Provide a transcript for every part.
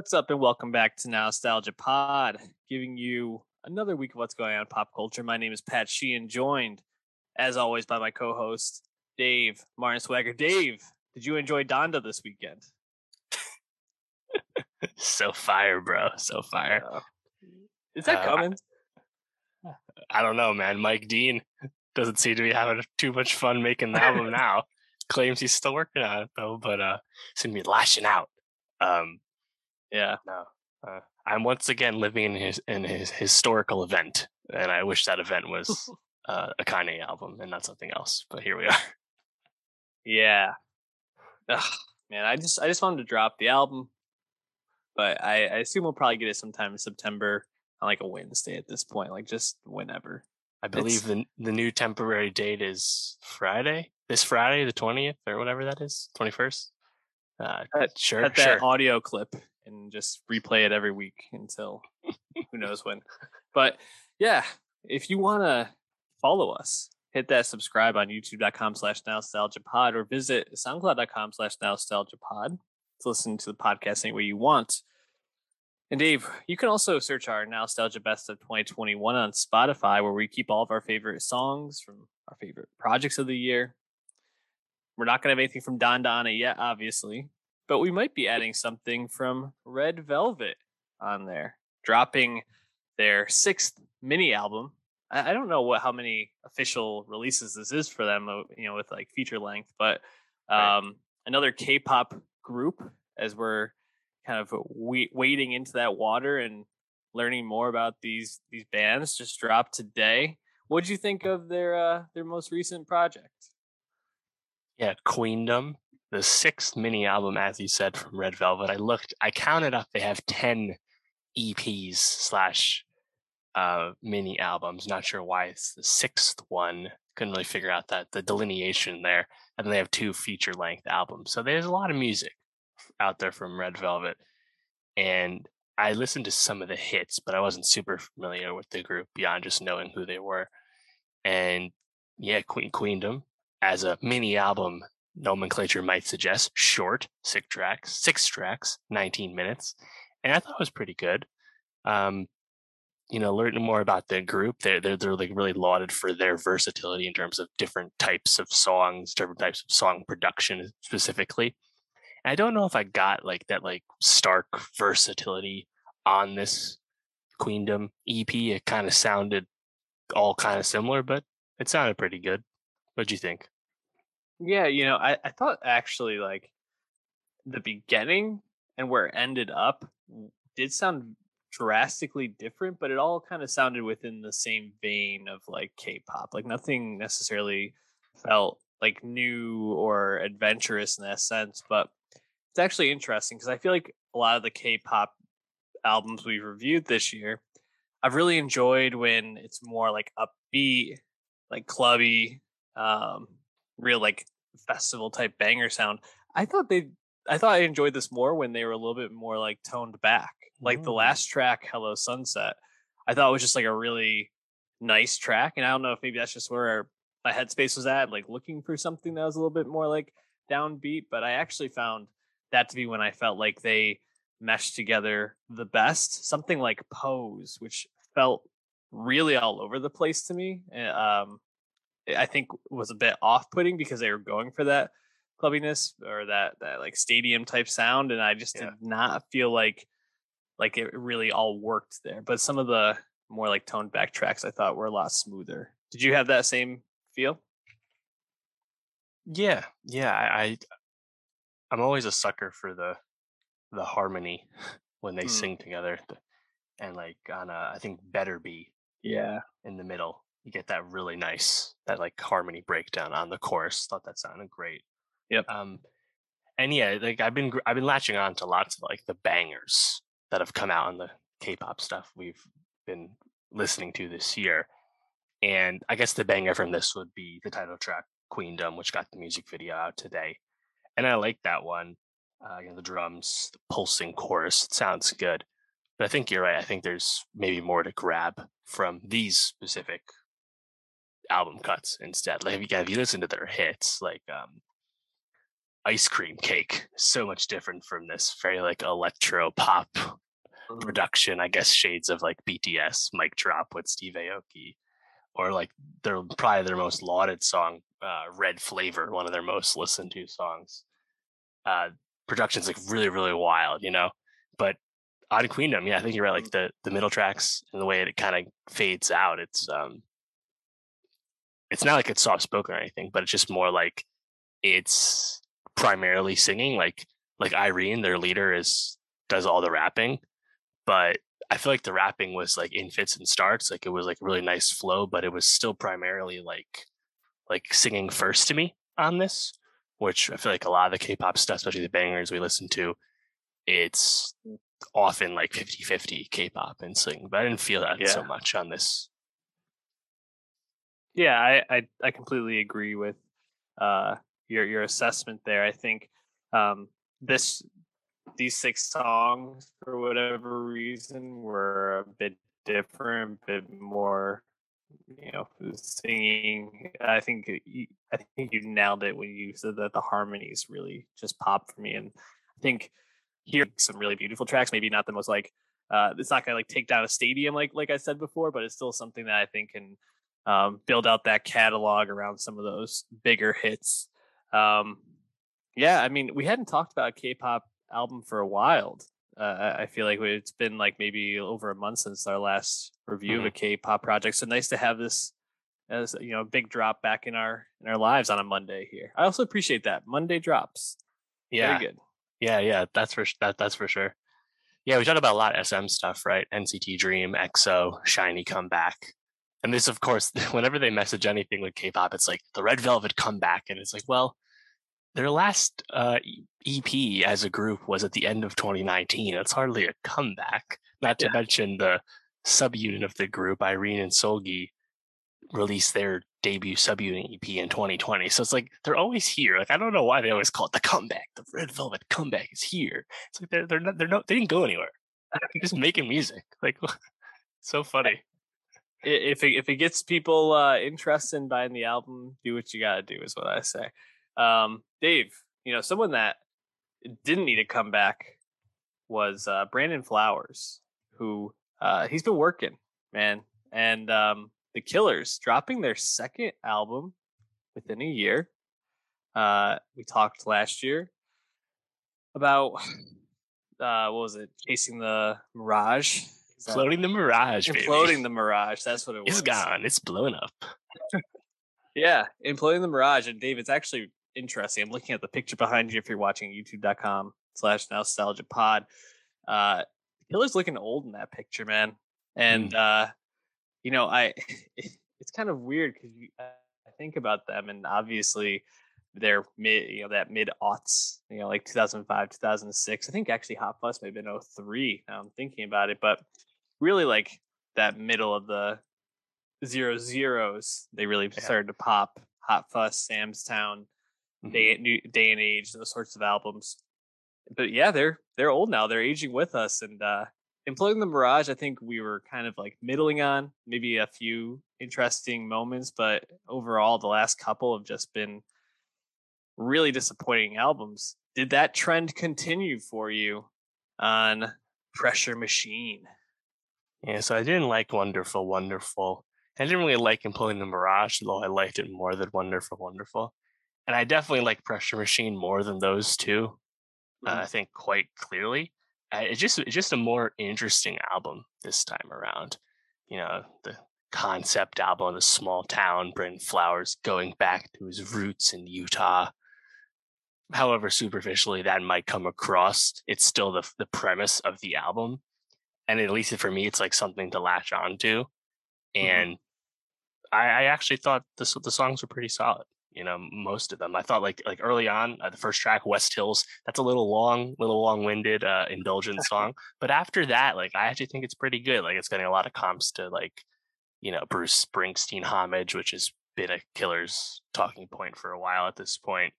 What's up, and welcome back to Nostalgia Pod, giving you another week of what's going on in pop culture. My name is Pat Sheehan, joined, as always, by my co host, Dave Martin Swagger. Dave, did you enjoy Donda this weekend? so fire, bro. So fire. Uh, is that uh, coming? I, I don't know, man. Mike Dean doesn't seem to be having too much fun making the album now. Claims he's still working on it though, but uh seems to be lashing out. Um yeah. No. Uh, I'm once again living in his in his historical event, and I wish that event was uh, a Kanye album and not something else. But here we are. Yeah. Ugh, man, I just I just wanted to drop the album, but I, I assume we'll probably get it sometime in September on like a Wednesday at this point, like just whenever. I believe it's, the the new temporary date is Friday. This Friday, the twentieth or whatever that is, twenty first. Uh, sure, at that audio clip and just replay it every week until who knows when. But yeah, if you want to follow us, hit that subscribe on youtube.com slash nostalgia pod or visit soundcloud.com slash nostalgia pod to listen to the podcast any way you want. And Dave, you can also search our Nostalgia Best of 2021 on Spotify, where we keep all of our favorite songs from our favorite projects of the year. We're not going to have anything from Don Donda yet, obviously, but we might be adding something from Red Velvet on there, dropping their sixth mini album. I, I don't know what how many official releases this is for them, you know, with like feature length, but um, right. another K-pop group as we're kind of wading into that water and learning more about these these bands just dropped today. What did you think of their uh, their most recent project? Yeah, Queendom, the sixth mini album, as you said, from Red Velvet. I looked, I counted up. They have ten EPs slash uh, mini albums. Not sure why it's the sixth one. Couldn't really figure out that the delineation there. And then they have two feature length albums. So there's a lot of music out there from Red Velvet. And I listened to some of the hits, but I wasn't super familiar with the group beyond just knowing who they were. And yeah, Queen Queendom as a mini album nomenclature might suggest short, six tracks, six tracks, 19 minutes. And I thought it was pretty good. Um, you know, learning more about the group, they're, they're, they're like really lauded for their versatility in terms of different types of songs, different types of song production specifically. And I don't know if I got like that like stark versatility on this Queendom EP. It kind of sounded all kind of similar, but it sounded pretty good. What'd you think? Yeah, you know, I, I thought actually like the beginning and where it ended up did sound drastically different, but it all kind of sounded within the same vein of like K-pop. Like nothing necessarily felt like new or adventurous in that sense, but it's actually interesting because I feel like a lot of the K-pop albums we've reviewed this year, I've really enjoyed when it's more like upbeat, like clubby, um, real like festival type banger sound. I thought they I thought I enjoyed this more when they were a little bit more like toned back. Like the mm. last track, Hello Sunset, I thought was just like a really nice track. And I don't know if maybe that's just where my headspace was at, like looking for something that was a little bit more like downbeat. But I actually found that to be when I felt like they meshed together the best. Something like Pose, which felt really all over the place to me. Eh, um, I think was a bit off-putting because they were going for that clubbiness or that that like stadium type sound, and I just yeah. did not feel like like it really all worked there. But some of the more like toned back tracks I thought were a lot smoother. Did you have that same feel? Yeah, yeah. I, I I'm always a sucker for the the harmony when they mm. sing together, and like on a I think better be yeah in the middle you get that really nice that like harmony breakdown on the chorus. Thought that sounded great. Yep. Um, and yeah, like I've been I've been latching on to lots of like the bangers that have come out on the K-pop stuff we've been listening to this year. And I guess the banger from this would be the title track Queendom, which got the music video out today. And I like that one. Uh, you know, the drums, the pulsing chorus, it sounds good. But I think you're right. I think there's maybe more to grab from these specific album cuts instead. Like if you, if you listen to their hits, like um, ice cream cake so much different from this very like electro pop mm-hmm. production i guess shades of like bts mic drop with steve aoki or like their probably their most lauded song uh, red flavor one of their most listened to songs uh production's like really really wild you know but on queendom yeah i think you're right like mm-hmm. the the middle tracks and the way it kind of fades out it's um it's not like it's soft spoken or anything but it's just more like it's primarily singing. Like like Irene, their leader, is does all the rapping, but I feel like the rapping was like in fits and starts. Like it was like really nice flow, but it was still primarily like like singing first to me on this, which I feel like a lot of the K-pop stuff, especially the bangers we listen to, it's often like 50-50 K-pop and singing. But I didn't feel that yeah. so much on this. Yeah, I, I I completely agree with uh your your assessment there. I think um, this these six songs, for whatever reason, were a bit different, a bit more, you know, singing. I think I think you nailed it when you said that the harmonies really just popped for me, and I think here some really beautiful tracks, maybe not the most like. Uh, it's not gonna like take down a stadium like like I said before, but it's still something that I think can um, build out that catalog around some of those bigger hits um, yeah, I mean, we hadn't talked about a K-pop album for a while. Uh, I feel like it's been like maybe over a month since our last review mm-hmm. of a. K-pop project. So nice to have this as you know, big drop back in our in our lives on a Monday here. I also appreciate that Monday drops. Yeah, Very good. Yeah, yeah, that's for that. That's for sure. Yeah, we talked about a lot of SM stuff, right? NCT Dream, EXO, SHINee comeback. And this, of course, whenever they message anything with K-pop, it's like the Red Velvet comeback, and it's like, well, their last uh, EP as a group was at the end of 2019. It's hardly a comeback. Not to yeah. mention the subunit of the group, Irene and Seulgi, released their debut subunit EP in 2020. So it's like they're always here. Like I don't know why they always call it the comeback. The Red Velvet comeback is here. It's like they're they're not they're not they didn't go anywhere. They're just making music. Like so funny if it, if it gets people uh, interested in buying the album, do what you got to do is what I say. Um, Dave, you know, someone that didn't need a comeback was uh, Brandon Flowers, who uh, he's been working, man, and um, the Killers dropping their second album within a year. Uh, we talked last year about uh, what was it? Chasing the Mirage Floating the Mirage, baby. Imploding the Mirage. That's what it was. It's gone. It's blown up. yeah, imploding the Mirage. And Dave, it's actually interesting. I'm looking at the picture behind you if you're watching youtube.com slash nostalgia pod. Uh, Killer's looking old in that picture, man. And, mm. uh, you know, I, it's kind of weird because I think about them and obviously they're mid, you know, that mid aughts, you know, like 2005, 2006. I think actually Hot Fuss may have been 03. Now I'm thinking about it, but really like that middle of the zero zeros, they really yeah. started to pop. Hot Fuss, Sam's Town, mm-hmm. day, new, day and Age, those sorts of albums. But yeah, they're they're old now. They're aging with us, and uh, Imploding the Mirage, I think we were kind of like middling on, maybe a few interesting moments, but overall, the last couple have just been really disappointing albums. Did that trend continue for you on Pressure Machine? Yeah, so I didn't like Wonderful Wonderful. I didn't really like Imploding the Mirage, though I liked it more than Wonderful Wonderful. And I definitely like Pressure Machine more than those 2 mm-hmm. uh, I think quite clearly. Uh, it's just it's just a more interesting album this time around. You know, the concept album of the small town, Brandon Flowers going back to his roots in Utah. However superficially that might come across, it's still the the premise of the album and at least for me, it's like something to latch on to. Mm-hmm. And mm-hmm. I, I, actually thought the the songs were pretty solid. You know, most of them. I thought like like early on, uh, the first track, West Hills, that's a little long, little long winded, uh, indulgent song. But after that, like I actually think it's pretty good. Like it's getting a lot of comps to like, you know, Bruce Springsteen homage, which has been a killer's talking point for a while at this point.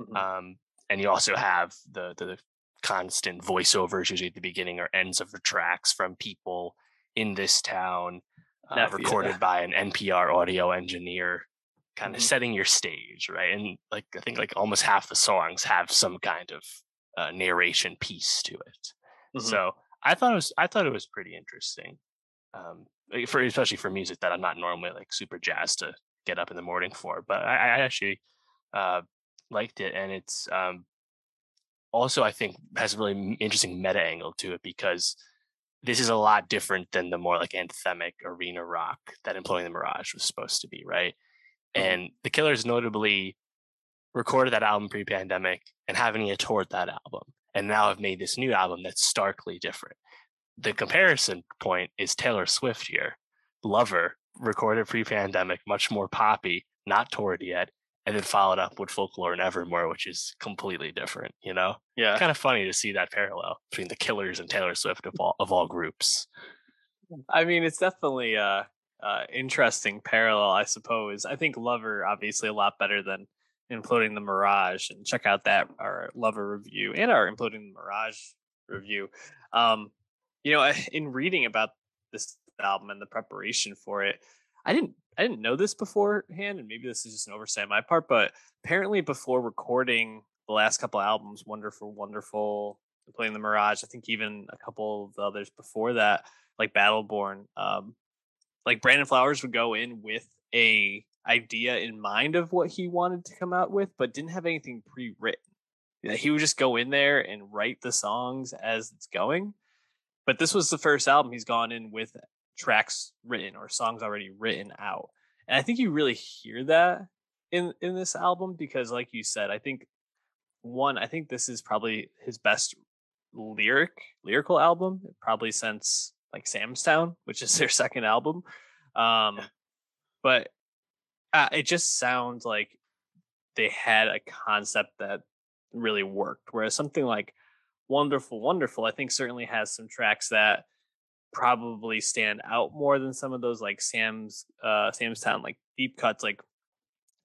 Mm-hmm. Um, and you also have the the constant voiceovers, usually at the beginning or ends of the tracks from people in this town, uh, recorded yeah. by an NPR audio engineer kind of mm-hmm. setting your stage, right? And like I think like almost half the songs have some kind of uh, narration piece to it. Mm-hmm. So I thought it was I thought it was pretty interesting, um, for especially for music that I'm not normally like super jazzed to get up in the morning for. But I, I actually uh, liked it, and it's um, also I think has a really interesting meta angle to it because this is a lot different than the more like anthemic arena rock that Imploding the Mirage was supposed to be, right? Mm-hmm. And the Killers notably recorded that album pre-pandemic and haven't yet toured that album, and now have made this new album that's starkly different. The comparison point is Taylor Swift here. Lover recorded pre-pandemic, much more poppy, not toured yet, and then followed up with folklore and evermore which is completely different you know? Yeah. kind of funny to see that parallel between the killers and taylor swift of all, of all groups. I mean it's definitely a, a interesting parallel i suppose. I think lover obviously a lot better than imploding the mirage and check out that our lover review and our imploding the mirage review. Um you know in reading about this album and the preparation for it I didn't I didn't know this beforehand, and maybe this is just an oversight on my part, but apparently before recording the last couple albums, Wonderful, Wonderful, playing the Mirage, I think even a couple of the others before that, like Battleborn, um, like Brandon Flowers would go in with a idea in mind of what he wanted to come out with, but didn't have anything pre-written. He would just go in there and write the songs as it's going. But this was the first album he's gone in with tracks written or songs already written out. And I think you really hear that in in this album because like you said, I think one, I think this is probably his best lyric lyrical album, probably since like Sam's Town, which is their second album. Um but uh, it just sounds like they had a concept that really worked. Whereas something like Wonderful, Wonderful, I think certainly has some tracks that probably stand out more than some of those like Sam's uh Sam's Town like deep cuts like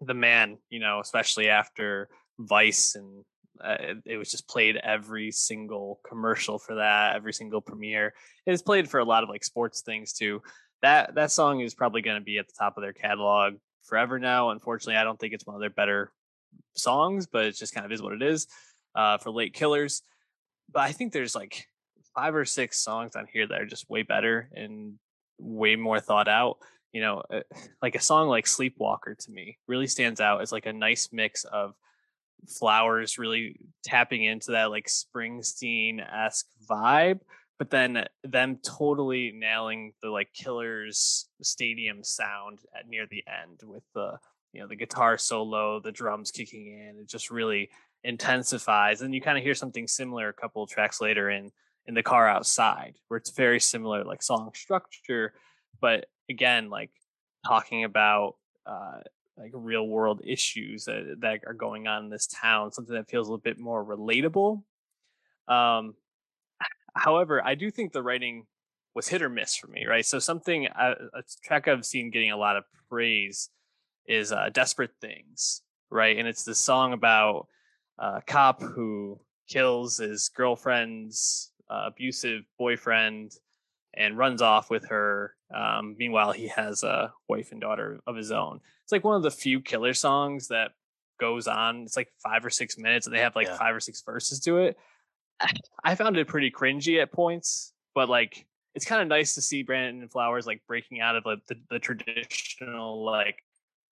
the man you know especially after Vice and uh, it, was just played every single commercial for that every single premiere. It's played for a lot of like sports things too. That that song is probably going to be at the top of their catalog forever now. Unfortunately I don't think it's one of their better songs but it just kind of is what it is uh for late killers. But I think there's like five or six songs on here that are just way better and way more thought out. You know, uh, like a song like Sleepwalker to me really stands out as like a nice mix of flowers really tapping into that like Springsteen esque vibe, but then them totally nailing the like Killers stadium sound at near the end with the you know the guitar solo, the drums kicking in. It just really intensifies, and you kind of hear something similar a couple tracks later in in the car outside where it's very similar like song structure but again like talking about uh like real world issues that, that are going on in this town something that feels a little bit more relatable. Um however i do think the writing was hit or miss for me right? So something I, a track i've seen getting a lot of praise is uh desperate things right? And it's this song about a cop who kills his girlfriend's uh, abusive boyfriend and runs off with her. Um, meanwhile, he has a wife and daughter of his own. It's like one of the few killer songs that goes on. It's like five or six minutes, and they have like yeah. five or six verses to it. I found it pretty cringy at points, but like it's kind of nice to see Brandon Flowers like breaking out of like the, the traditional like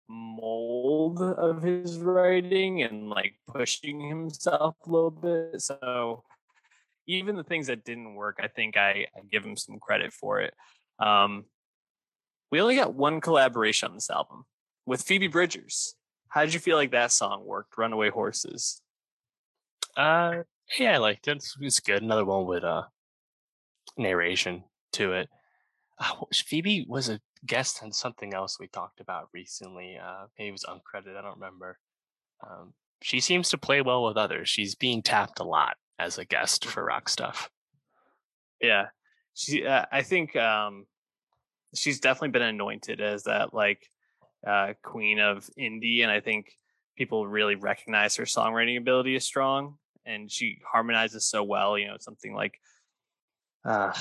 mold of his writing and like pushing himself a little bit. So even the things that didn't work, I think I, I give him some credit for it. Um, we only got one collaboration on this album with Phoebe Bridgers. How did you feel like that song worked? Runaway Horses. Uh, yeah, I liked it. It's, it's good. Another one with uh narration to it. Uh, Phoebe was a guest on something else we talked about recently. Uh, maybe it was uncredited. I don't remember. Um, she seems to play well with others. She's being tapped a lot as a guest for rock stuff. Yeah, she. Uh, I think um, she's definitely been anointed as that like uh, queen of indie, and I think people really recognize her songwriting ability is strong, and she harmonizes so well. You know, something like uh,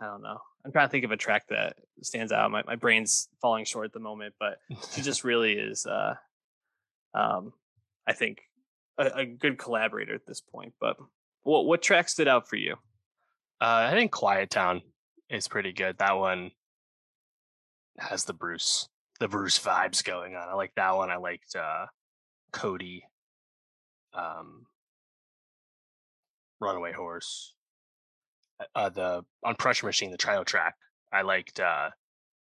I don't know. I'm trying to think of a track that stands out. My my brain's falling short at the moment, but she just really is. Uh, um, I think a, a good collaborator at this point. But what what track stood out for you? Uh, I think Quiet Town is pretty good. That one has the Bruce the Bruce vibes going on. I like that one. I liked uh, Cody, um, Runaway Horse, uh, uh, the on Pressure Machine, the trio track. I liked uh,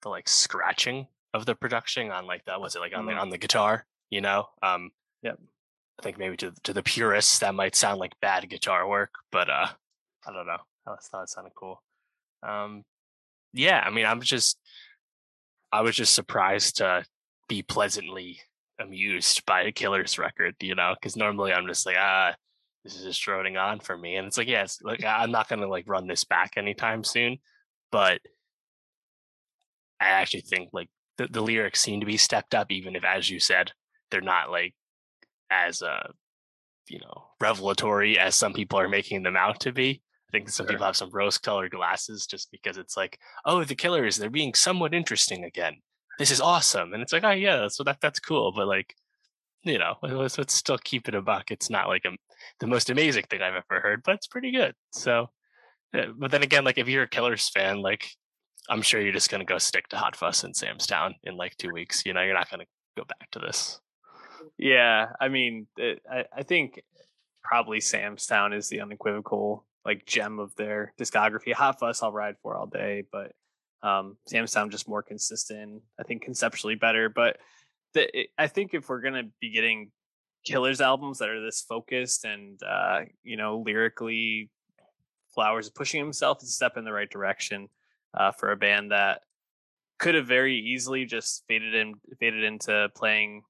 the like scratching of the production on like that was it like on mm-hmm. the on the guitar, you know. Um, yep. I think maybe to to the purists that might sound like bad guitar work, but uh, I don't know. I thought it sounded cool. Um, yeah, I mean, I'm just I was just surprised to be pleasantly amused by a Killers record, you know, because normally I'm just like, ah, this is just droning on for me. And it's like, yes, yeah, like I'm not gonna like run this back anytime soon. But I actually think like the, the lyrics seem to be stepped up, even if as you said, they're not like as uh you know revelatory as some people are making them out to be. I think some sure. people have some rose colored glasses just because it's like, oh, the killers, they're being somewhat interesting again. This is awesome. And it's like, oh yeah, so that that's cool. But like, you know, let's, let's still keep it a buck. It's not like a, the most amazing thing I've ever heard, but it's pretty good. So, yeah, but then again, like if you're a Killers fan, like I'm sure you're just gonna go stick to Hot Fuss in Sam's Town in like two weeks. You know, you're not gonna go back to this. Yeah, I mean, it, I I think probably Sam's Town is the unequivocal like gem of their discography. Hot Fuss I'll ride for all day, but um, Sam's Town just more consistent. I think conceptually better, but the, I think if we're gonna be getting Killers albums that are this focused and uh, you know lyrically, Flowers pushing himself to step in the right direction uh, for a band that could have very easily just faded in faded into playing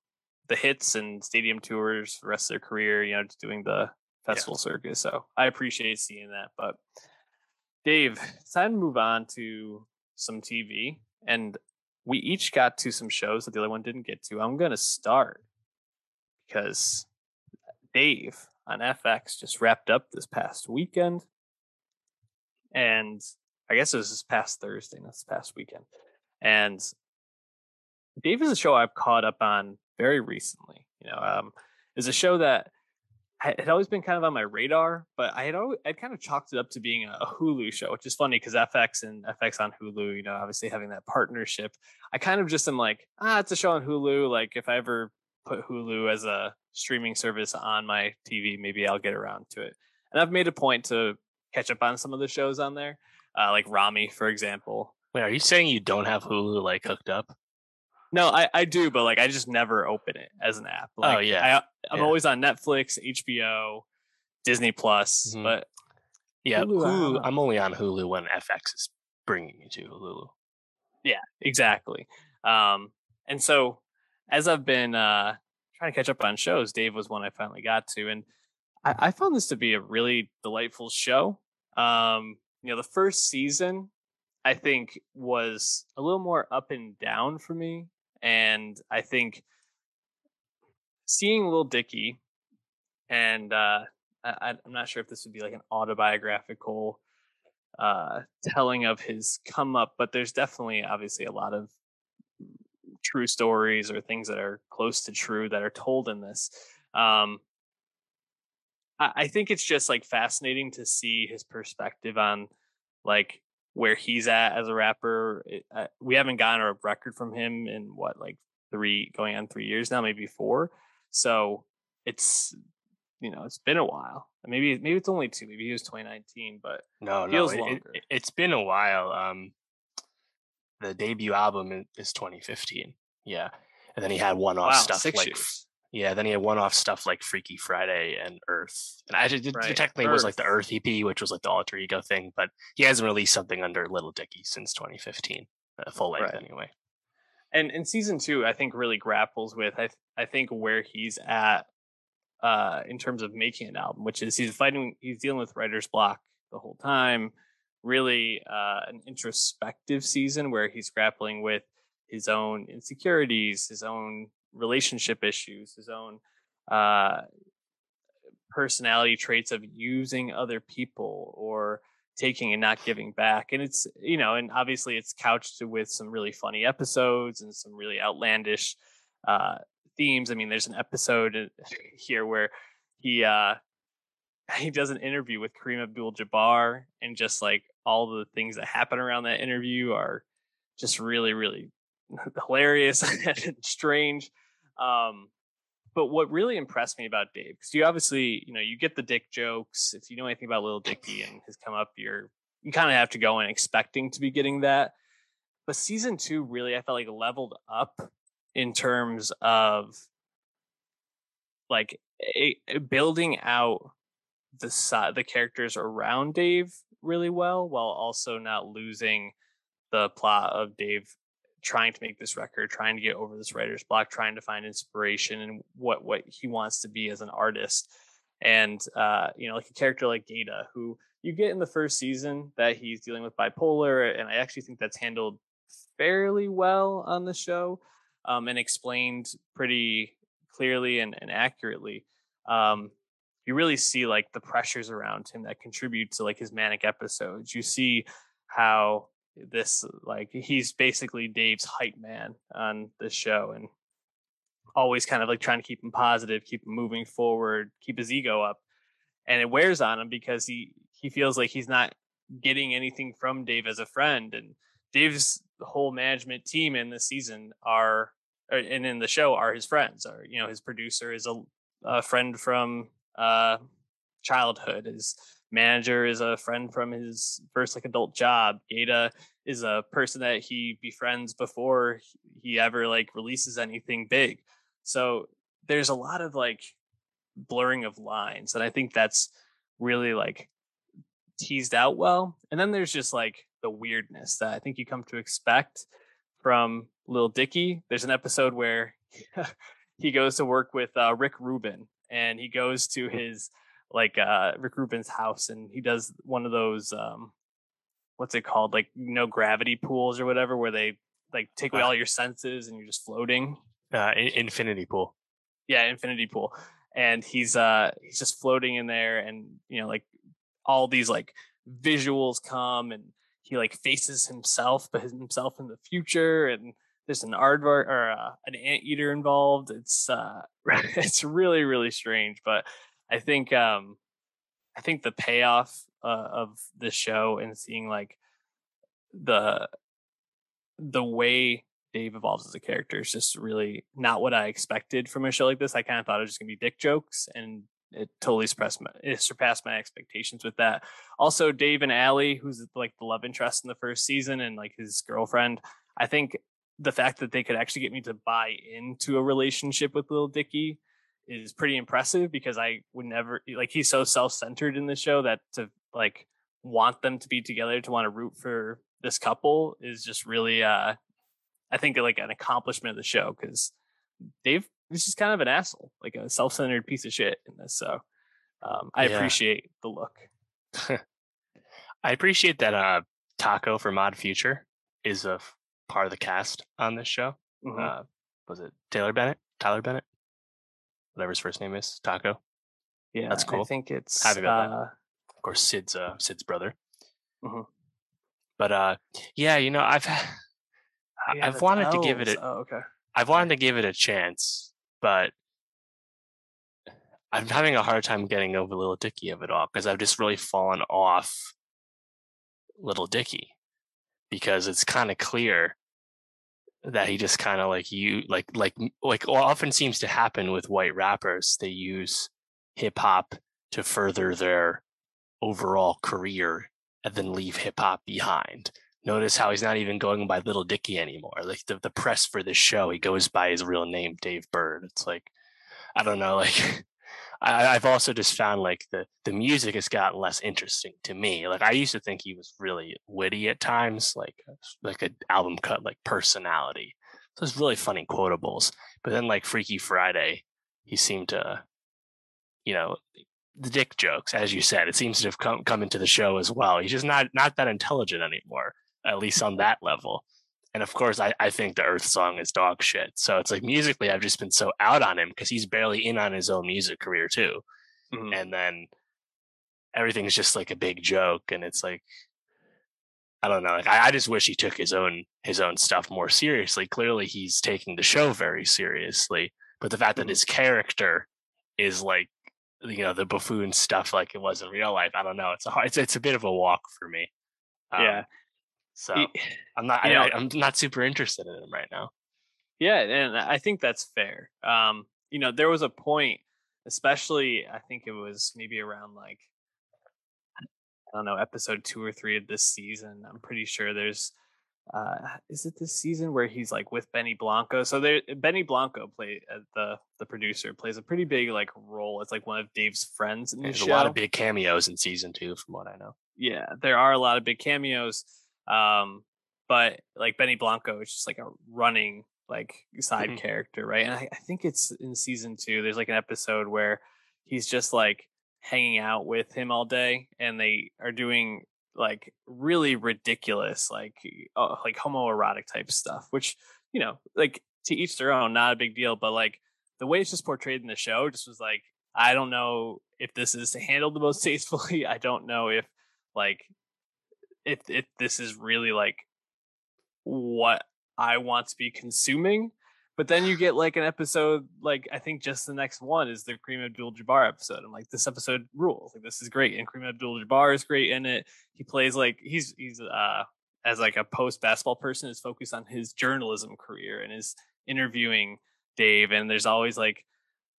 the hits and stadium tours the rest of their career. You know, just doing the festival yeah. circus. So I appreciate seeing that. But Dave, it's time to move on to some TV. And we each got to some shows that the other one didn't get to. I'm going to start because Dave on FX just wrapped up this past weekend. And I guess it was this past Thursday, not this past weekend. And Dave is a show I've caught up on very recently. You know, um, is a show that had always been kind of on my radar, but I had always, I'd kind of chalked it up to being a Hulu show, which is funny because FX and FX on Hulu, you know, obviously having that partnership. I kind of just am like, ah, it's a show on Hulu. Like if I ever put Hulu as a streaming service on my TV, maybe I'll get around to it. And I've made a point to catch up on some of the shows on there, uh, like Ramy, for example. Wait, are you saying you don't have Hulu like hooked up? No, I, I do, but like I just never open it as an app. Oh, like, oh yeah, I, am yeah. always on Netflix, HBO, Disney Plus, mm-hmm. but yeah, Hulu, Hulu I'm only on Hulu when FX is bringing me to Hulu. Yeah, exactly. Um, and so as I've been uh, trying to catch up on shows, Dave was one I finally got to, and I, I found this to be a really delightful show. Um, you know, the first season I think was a little more up and down for me and I think seeing Lil Dicky, and uh, I, am not sure if this would be like an autobiographical uh, telling of his come up, but there's definitely obviously a lot of true stories or things that are close to true that are told in this. Um, I, I think it's just like fascinating to see his perspective on like where he's at as a rapper. It, uh, we haven't gotten a record from him in what like three going on three years now, maybe four. So it's you know it's been a while. Maybe maybe it's only two. Maybe he was 2019, but no, no, it, it, has been a while. Um, the debut album is 2015. Yeah, and then he had one off wow, stuff like years. Yeah, then he had one-off stuff like Freaky Friday and Earth, and I did right. technically Earth. was like the Earth EP, which was like the alter ego thing, but he hasn't released something under Little Dicky since 2015, uh, full length right. anyway. And in season two, I think really grapples with I th- I think where he's at uh, in terms of making an album, which is he's fighting, he's dealing with writer's block the whole time. Really, uh, an introspective season where he's grappling with his own insecurities, his own relationship issues, his own uh, personality traits of using other people or taking and not giving back. And it's, you know, and obviously it's couched with some really funny episodes and some really outlandish uh, themes. I mean, there's an episode uh, here where he uh, he does an interview with Kareem Abdul-Jabbar, and just like all the things that happen around that interview are just really, really hilarious and strange. Um, but what really impressed me about Dave, because you obviously, you know, you get the dick jokes. If you know anything about Little Dicky and has come up, you're you kind of have to go in expecting to be getting that. But season two really, I felt like leveled up in terms of like a, a building out the side the characters around Dave really well, while also not losing the plot of Dave trying to make this record, trying to get over this writer's block, trying to find inspiration and what what he wants to be as an artist. And uh, you know, like a character like GaTa, who you get in the first season that he's dealing with bipolar, and I actually think that's handled fairly well on the show um, and explained pretty clearly and, and accurately. Um, you really see like the pressures around him that contribute to like his manic episodes. You see how this like he's basically Dave's hype man on this show and always kind of like trying to keep him positive, keep him moving forward, keep his ego up. And it wears on him because he he feels like he's not getting anything from Dave as a friend and Dave's whole management team in this season are and in the show are his friends are you know his producer is a, a friend from uh childhood his manager is a friend from his first like adult job. GaTa is a person that he befriends before he ever like releases anything big. So there's a lot of like blurring of lines and i think that's really like teased out well. And then there's just like the weirdness that i think you come to expect from Lil Dicky. There's an episode where he goes to work with uh, Rick Rubin, and he goes to his like uh, Rick Rubin's house, and he does one of those um, what's it called, like no gravity pools or whatever, where they like take away all your senses and you're just floating. Uh, infinity pool. Yeah, infinity pool, and he's uh he's just floating in there, and you know like all these like visuals come and he like faces himself, but himself in the future, and there's an aardvark or uh, an anteater involved. It's uh, it's really really strange, but I think um, I think the payoff uh, of the show and seeing like the the way Dave evolves as a character is just really not what I expected from a show like this. I kind of thought it was just gonna be dick jokes, and it totally surpassed my it surpassed my expectations with that. Also, Dave and Allie, who's like the love interest in the first season and like his girlfriend, I think the fact that they could actually get me to buy into a relationship with Little Dicky is pretty impressive because I would never like he's so self-centered in the show that to like want them to be together to want to root for this couple is just really uh I think like an accomplishment of the show because Dave is just kind of an asshole, like a self-centered piece of shit in this. So um, I yeah. appreciate the look. I appreciate that uh Taco from Odd Future is a part of the cast on this show. Mm-hmm. Uh, was it Taylor Bennett? Tyler Bennett? Whatever his first name is. Taco. Yeah, that's cool. I think it's happy about uh, that. Of course, Syd's uh, Syd's brother. Mm-hmm. But uh, yeah, you know, I've yeah, I've wanted elves. to give it a oh, okay. I've wanted to give it a chance, but I'm having a hard time getting over Little Dicky of it all because I've just really fallen off Little Dicky because it's kind of clear that he just kind of like you like like like often seems to happen with white rappers they use hip hop to further their overall career and then leave hip hop behind. Notice how he's not even going by little dicky anymore like the, the press for this show he goes by his real name dave Burd. It's like i don't know like I, have also just found like the the music has gotten less interesting to me. Like I used to think he was really witty at times, like uh, like an album cut like personality. So it's really funny quotables. But then like Freaky Friday, he seemed to, you know, the dick jokes, as you said, it seems to have come come into the show as well. He's just not not that intelligent anymore, at least on that level. And of course, I, I think the Earth song is dog shit. So it's like musically, I've just been so out on him because he's barely in on his own music career too. Mm-hmm. And then everything's just like a big joke, and it's like I don't know. Like, I, I just wish he took his own his own stuff more seriously. Clearly, he's taking the show very seriously, but the fact that mm-hmm. his character is like you know the buffoon stuff like it was in real life. I don't know. It's a hard, it's it's a bit of a walk for me. Um, yeah. So I'm not I, I'm not super interested in him right now. Yeah, and I think that's fair. Um, you know, there was a point, especially I think it was maybe around like I don't know, episode two or three of this season. I'm pretty sure there's uh is it this season where he's like with Benny Blanco? So there Benny Blanco play uh, the the producer plays a pretty big like role. It's like one of Dave's friends in the There's show. a lot of big cameos in season two, from what I know. Yeah, there are a lot of big cameos. Um, but like Benny Blanco is just like a running like side mm-hmm. character, right? And I, I think it's in season two. There's like an episode where he's just like hanging out with him all day, and they are doing like really ridiculous, like uh, like homoerotic type stuff, which you know, like to each their own, not a big deal. But like the way it's just portrayed in the show, just was like I don't know if this is handled the most tastefully. I don't know if like if if this is really like what I want to be consuming. But then you get like an episode, like I think just the next one is the Kareem Abdul-Jabbar episode. I'm like, this episode rules. Like this is great, and Kareem Abdul-Jabbar is great in it. He plays like he's he's uh as like a post basketball person is focused on his journalism career and is interviewing Dave. And there's always like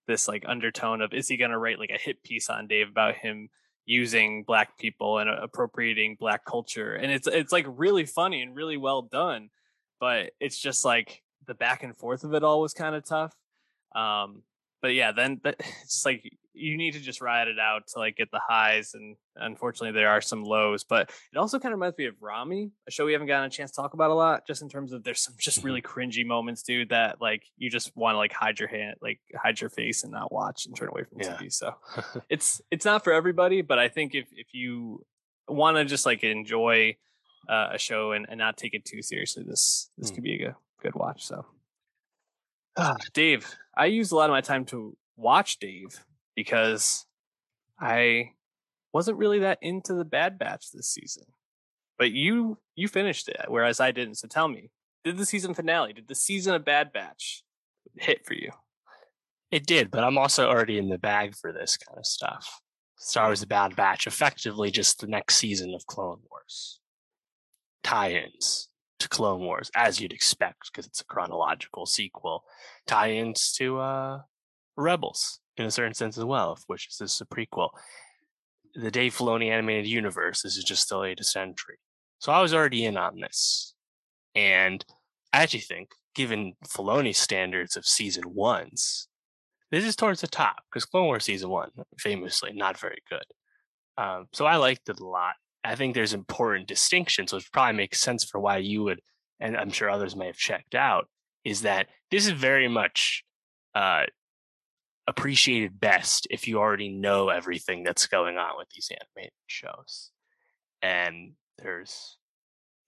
this like undertone of is he gonna write like a hit piece on Dave about him using black people and appropriating black culture and it's it's like really funny and really well done but it's just like the back and forth of it all was kind of tough um but yeah then it's like you need to just ride it out to like get the highs and unfortunately there are some lows but it also kind of reminds me of ramy a show we haven't gotten a chance to talk about a lot just in terms of there's some just mm-hmm. really cringy moments dude that like you just want to like hide your hand like hide your face and not watch and turn away from yeah. tv so it's it's not for everybody but i think if if you want to just like enjoy uh, a show and, and not take it too seriously this this mm. could be a good, good watch so uh, dave i use a lot of my time to watch dave because I wasn't really that into the Bad Batch this season. But you you finished it, whereas I didn't. So tell me, did the season finale, did the season of Bad Batch hit for you? It did, but I'm also already in the bag for this kind of stuff. Star Wars: The Bad Batch, effectively just the next season of Clone Wars, tie-ins to Clone Wars, as you'd expect, because it's a chronological sequel. Tie-ins to uh, Rebels, in a certain sense as well, which is this a prequel. The Dave Filoni animated universe, this is just the latest entry. So I was already in on this. And I actually think, given Filoni's standards of season ones, this is towards the top because Clone Wars season one, famously, not very good. Um, so I liked it a lot. I think there's important distinctions, which probably makes sense for why you would, and I'm sure others may have checked out, is that this is very much uh, appreciated best if you already know everything that's going on with these animated shows. And there's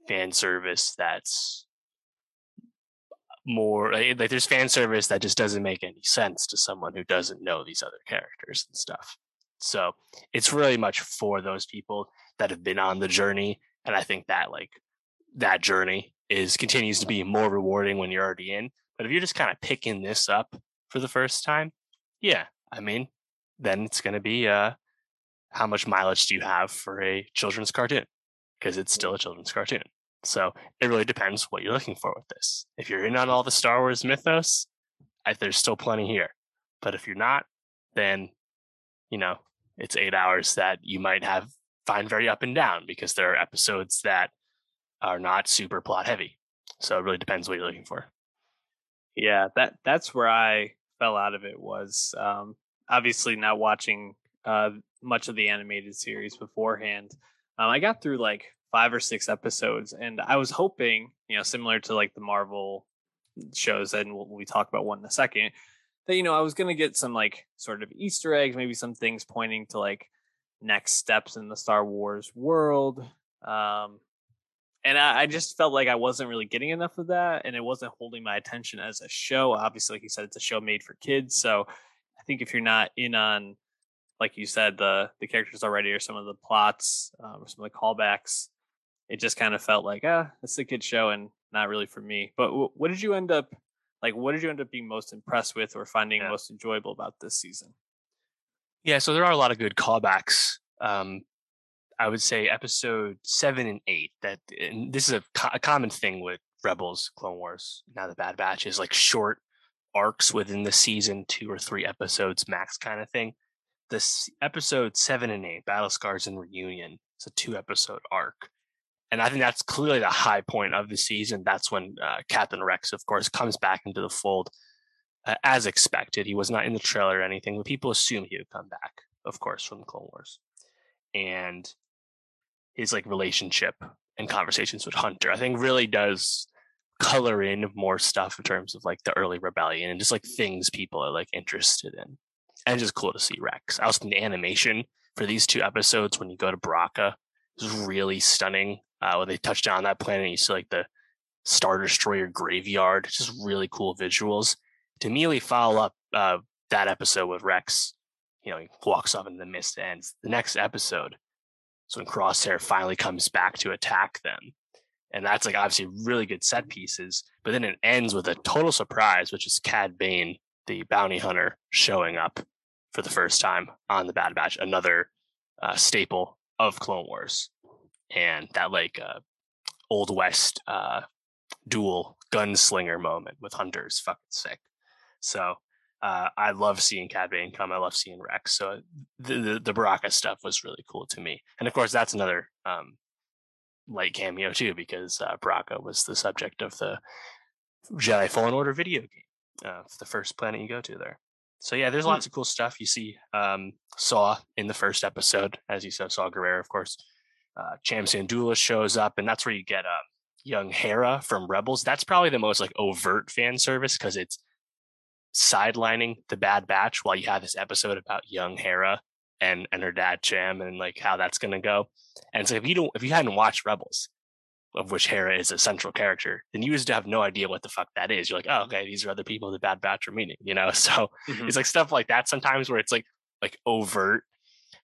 fan service that's more like, like there's fan service that just doesn't make any sense to someone who doesn't know these other characters and stuff. So it's really much for those people that have been on the journey. And I think that like that journey is continues to be more rewarding when you're already in. But if you're just kind of picking this up for the first time, yeah, I mean, then it's going to be uh, how much mileage do you have for a children's cartoon? Because it's still a children's cartoon. So it really depends what you're looking for with this. If you're in on all the Star Wars mythos, I, there's still plenty here. But if you're not, then you know it's eight hours that you might have find very up and down because there are episodes that are not super plot heavy. So it really depends what you're looking for. Yeah, that that's where I fell out of it was um, obviously not watching uh, much of the animated series beforehand. Um, I got through like five or six episodes, and I was hoping, you know, similar to like the Marvel shows, and we'll, we talk about one in a second, that you know I was gonna get some like sort of Easter eggs, maybe some things pointing to like next steps in the Star Wars world. Um, and I, I, just felt like I wasn't really getting enough of that, and it wasn't holding my attention as a show. Obviously, like you said, it's a show made for kids, so I think if you're not in on like you said, the the characters already or some of the plots, um, some of the callbacks. It just kind of felt like ah, it's a kid show and not really for me. But w- what did you end up like? What did you end up being most impressed with or finding Yeah. most enjoyable about this season? Yeah, so there are a lot of good callbacks. Um, I would say episode seven and eight. That and this is a, co- a common thing with Rebels, Clone Wars, now the Bad Batch is like short arcs within the season, two or three episodes max kind of thing. This episode seven and eight, Battle Scars and Reunion, it's a two episode arc, and I think that's clearly the high point of the season. That's when uh, Captain Rex, of course, comes back into the fold uh, as expected. He was not in the trailer or anything, but people assume he would come back, of course, from Clone Wars. And his like relationship and conversations with Hunter, I think really does color in more stuff in terms of like the early rebellion and just like things people are like interested in. And just cool to see Rex. I was thinking the animation for these two episodes when you go to Bracca is really stunning. Uh, when they touch down on that planet, you see like the Star Destroyer graveyard. It's just really cool visuals to immediately follow up uh, that episode with Rex, you know, he walks off in the mist ends. The next episode is when Crosshair finally comes back to attack them. And that's like obviously really good set pieces. But then it ends with a total surprise, which is Cad Bane, the bounty hunter, showing up for the first time on the Bad Batch, another uh, staple of Clone Wars. And that like uh, Old West uh, dual gunslinger moment with Hunter's fucking sick. So uh, I love seeing Cad Bane come. I love seeing Rex. So the, the the Bracca stuff was really cool to me. And of course, that's another um, light cameo too, because uh, Bracca was the subject of the Jedi Fallen Order video game, uh, the first planet you go to there. So yeah, there's Hmm. lots of cool stuff. You see um, Saw in the first episode, as you said, Saw Gerrera, of course. Uh, Cham Syndulla shows up, and that's where you get uh, young Hera from Rebels. That's probably the most like overt fan service because it's sidelining the Bad Batch while you have this episode about young Hera and and her dad Cham and like how that's gonna go. And so if you don't if you hadn't watched Rebels, of which Hera is a central character, then you just have no idea what the fuck that is. You're like, oh, okay, these are other people the Bad Batch are meeting, you know. So Mhm. it's like stuff like that sometimes where it's like like overt,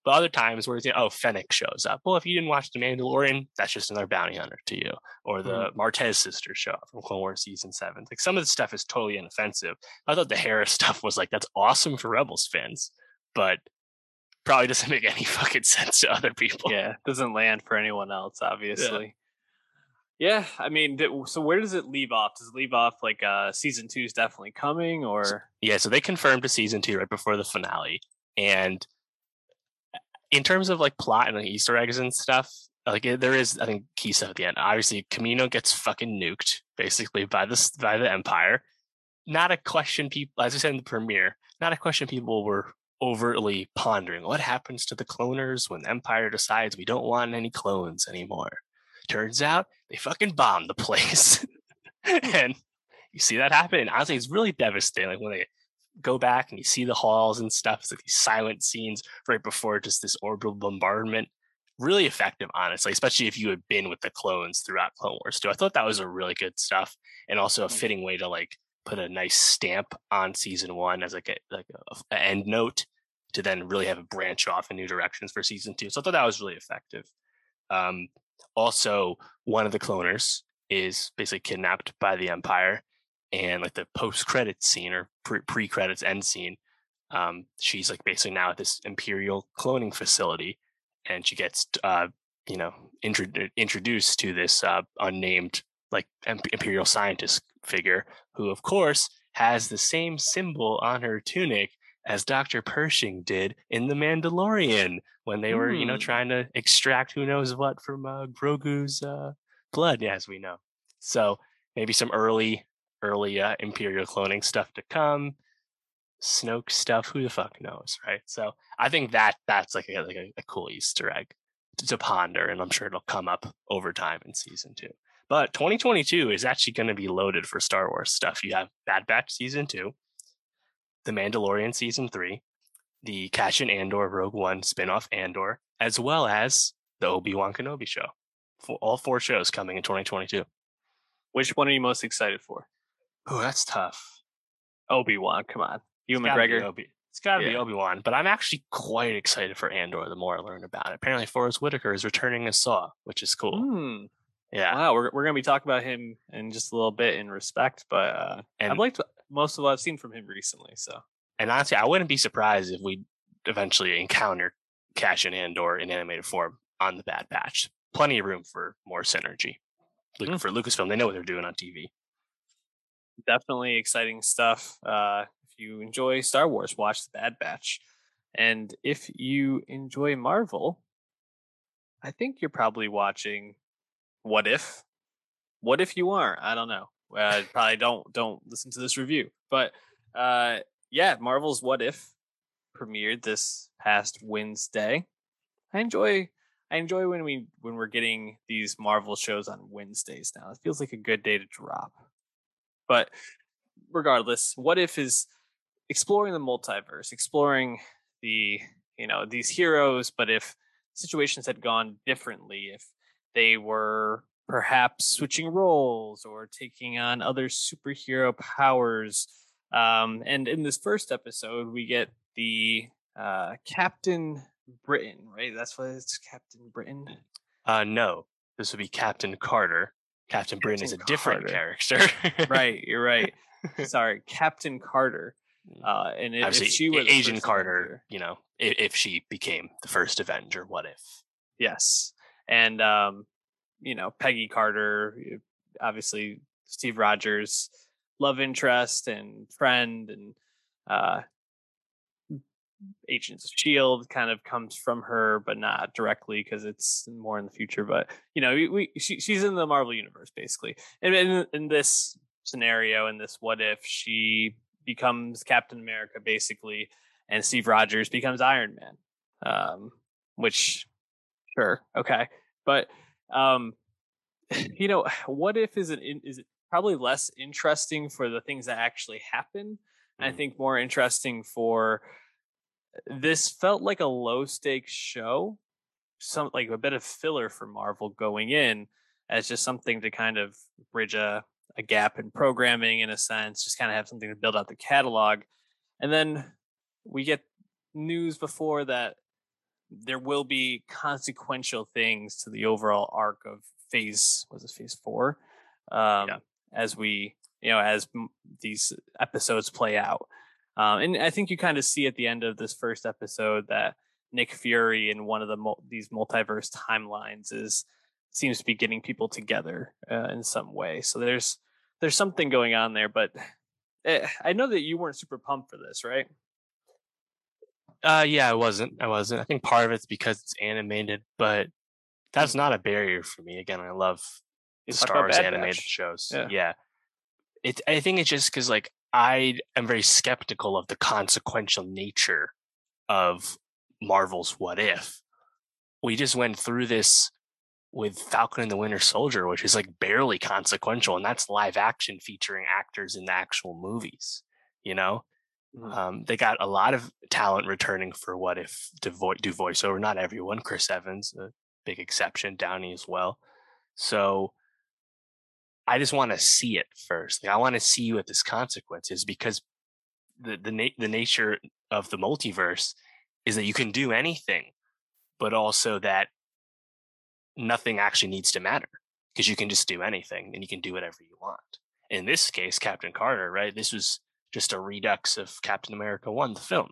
but other times where it's like, oh, Fennec shows up. Well, if you didn't watch The Mandalorian, that's just another bounty hunter to you. Or the Martez sisters show up from Clone Wars season seven. Like some of the stuff is totally inoffensive. I thought the Hera stuff was like that's awesome for Rebels fans, but probably doesn't make any fucking sense to other people. yeah, doesn't land for anyone else, obviously. Yeah, I mean, so where does it leave off? Does it leave off like uh season two is definitely coming, or Yeah, so they confirmed a season two right before the finale. And in terms of like plot and like Easter eggs and stuff, like there is, I think, key stuff at the end. Obviously, Camino gets fucking nuked basically by this by the Empire. Not a question people, as I said in the premiere, not a question people were overtly pondering. What happens to the cloners when the Empire decides we don't want any clones anymore? Turns out they fucking bombed the place, and you see that happen. And honestly, it's really devastating. Like when they go back and you see the halls and stuff. It's like these silent scenes right before just this orbital bombardment. Really effective, honestly, especially if you had been with the clones throughout Clone Wars too. I thought that was a really good stuff and also a Mm. fitting way to like put a nice stamp on season one as like a like a, a end note to then really have a branch off in new directions for season two. So I thought that was really effective. Um, also, one of the cloners is basically kidnapped by the Empire and like the post credits scene or pre credits end scene, um, she's like basically now at this Imperial cloning facility, and she gets uh, you know intro- introduced to this uh, unnamed like Imperial scientist figure, who of course has the same symbol on her tunic as Dr. Pershing did in The Mandalorian when they were, you know, Hmm. trying to extract who knows what from uh, Grogu's uh, blood, as we know. So maybe some early early uh, Imperial cloning stuff to come. Snoke stuff, who the fuck knows, right? So I think that that's like a, like a, a cool Easter egg to, to ponder, and I'm sure it'll come up over time in season two. But 2022 is actually going to be loaded for Star Wars stuff. You have Bad Batch season two, The Mandalorian season three, the Cassian Andor Rogue One spinoff Andor, as well as the Obi Wan Kenobi show. For all four shows coming in 2022. which one are you most excited for? Oh, that's tough. Obi Wan, come on, you and It's gotta be McGregor. Obi- It's got to Yeah. be Obi Wan, but I'm actually quite excited for Andor. The more I learn about it, apparently Forest Whitaker is returning as Saw, which is cool. Hmm. Yeah, Wow, we're we're gonna be talking about him in just a little bit in respect, but uh, And- I've liked most of what I've seen from him recently. So and honestly, I wouldn't be surprised if we eventually encounter Cassian Andor in animated form on the Bad Batch. Plenty of room for more synergy. Luke, Hmm. For Lucasfilm, they know what they're doing on TV. Definitely exciting stuff. Uh, if you enjoy Star Wars, watch The Bad Batch, and if you enjoy Marvel, I think you're probably watching What If. What if you aren't? I don't know. Uh, probably don't don't listen to this review, but uh, yeah, Marvel's What If premiered this past Wednesday. I enjoy I enjoy when we when we're getting these Marvel shows on Wednesdays now. It feels like a good day to drop. But regardless, what if is exploring the multiverse, exploring the you know these heroes, but if situations had gone differently, if they were perhaps switching roles or taking on other superhero powers. Um, and in this first episode, we get the uh, Captain Britain, right? That's what it's Captain Britain. Uh, no, this would be Captain Carter. Captain Britain is a different Carter. character. right, you're right. Sorry, Captain Carter. Uh, and if, if she was Agent Carter, Avenger- you know, if, if she became the first Avenger, what if? yes, and um, you know Peggy Carter, obviously Steve Rogers, love interest and friend, and uh, Agents of Shield kind of comes from her, but not directly because it's more in the future. But you know, we, she, she's in the Marvel universe basically, and in, in this scenario, in this what if she becomes Captain America basically, and Steve Rogers becomes Iron Man, um, which sure okay, but um, you know, what if is it is it probably less interesting for the things that actually happen. I Mhm. think more interesting for this felt like a low stakes show, some like a bit of filler for Marvel going in as just something to kind of bridge a, a gap in programming in a sense, just kind of have something to build out the catalog. And then we get news before that there will be consequential things to the overall arc of phase was it phase four um Yeah. as we you know as m- these episodes play out um and i think you kind of see at the end of this first episode that nick fury in one of the mul- these multiverse timelines is seems to be getting people together uh, in some way so there's there's something going on there but eh, i know that you weren't super pumped for this right Uh, yeah, I wasn't. I wasn't. I think part of it's because it's animated, but that's not a barrier for me. Again, I love the Star Wars animated Batch. shows. Yeah. Yeah. It. I think it's just because like I am very skeptical of the consequential nature of Marvel's What If. We just went through this with Falcon and the Winter Soldier, which is like barely consequential, and that's live action featuring actors in the actual movies. You know, Mhm. um, they got a lot of talent returning for what if to vo- do voiceover. Not everyone. Chris Evans, a big exception. Downey as well. So I just want to see it first. Like, I want to see what this consequence is because the the na- the nature of the multiverse is that you can do anything, but also that nothing actually needs to matter because you can just do anything and you can do whatever you want. In this case, Captain Carter, right? This was just a redux of Captain America 1, the film.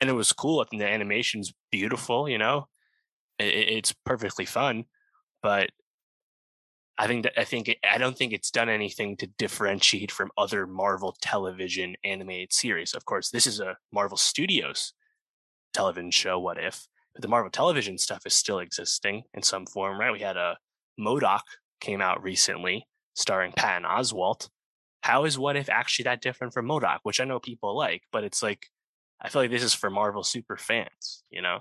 And it was cool. I think the animation's beautiful, you know, I- I- it's perfectly fun. But I think that I think it, I don't think it's done anything to differentiate from other Marvel television animated series. Of course, this is a Marvel Studios television show. What if? But the Marvel television stuff is still existing in some form, right? We had a M.O.D.O.K. came out recently, starring Patton Oswalt. How is What If actually that different from M.O.D.O.K., which I know people like, but it's like I feel like this is for Marvel super fans, you know,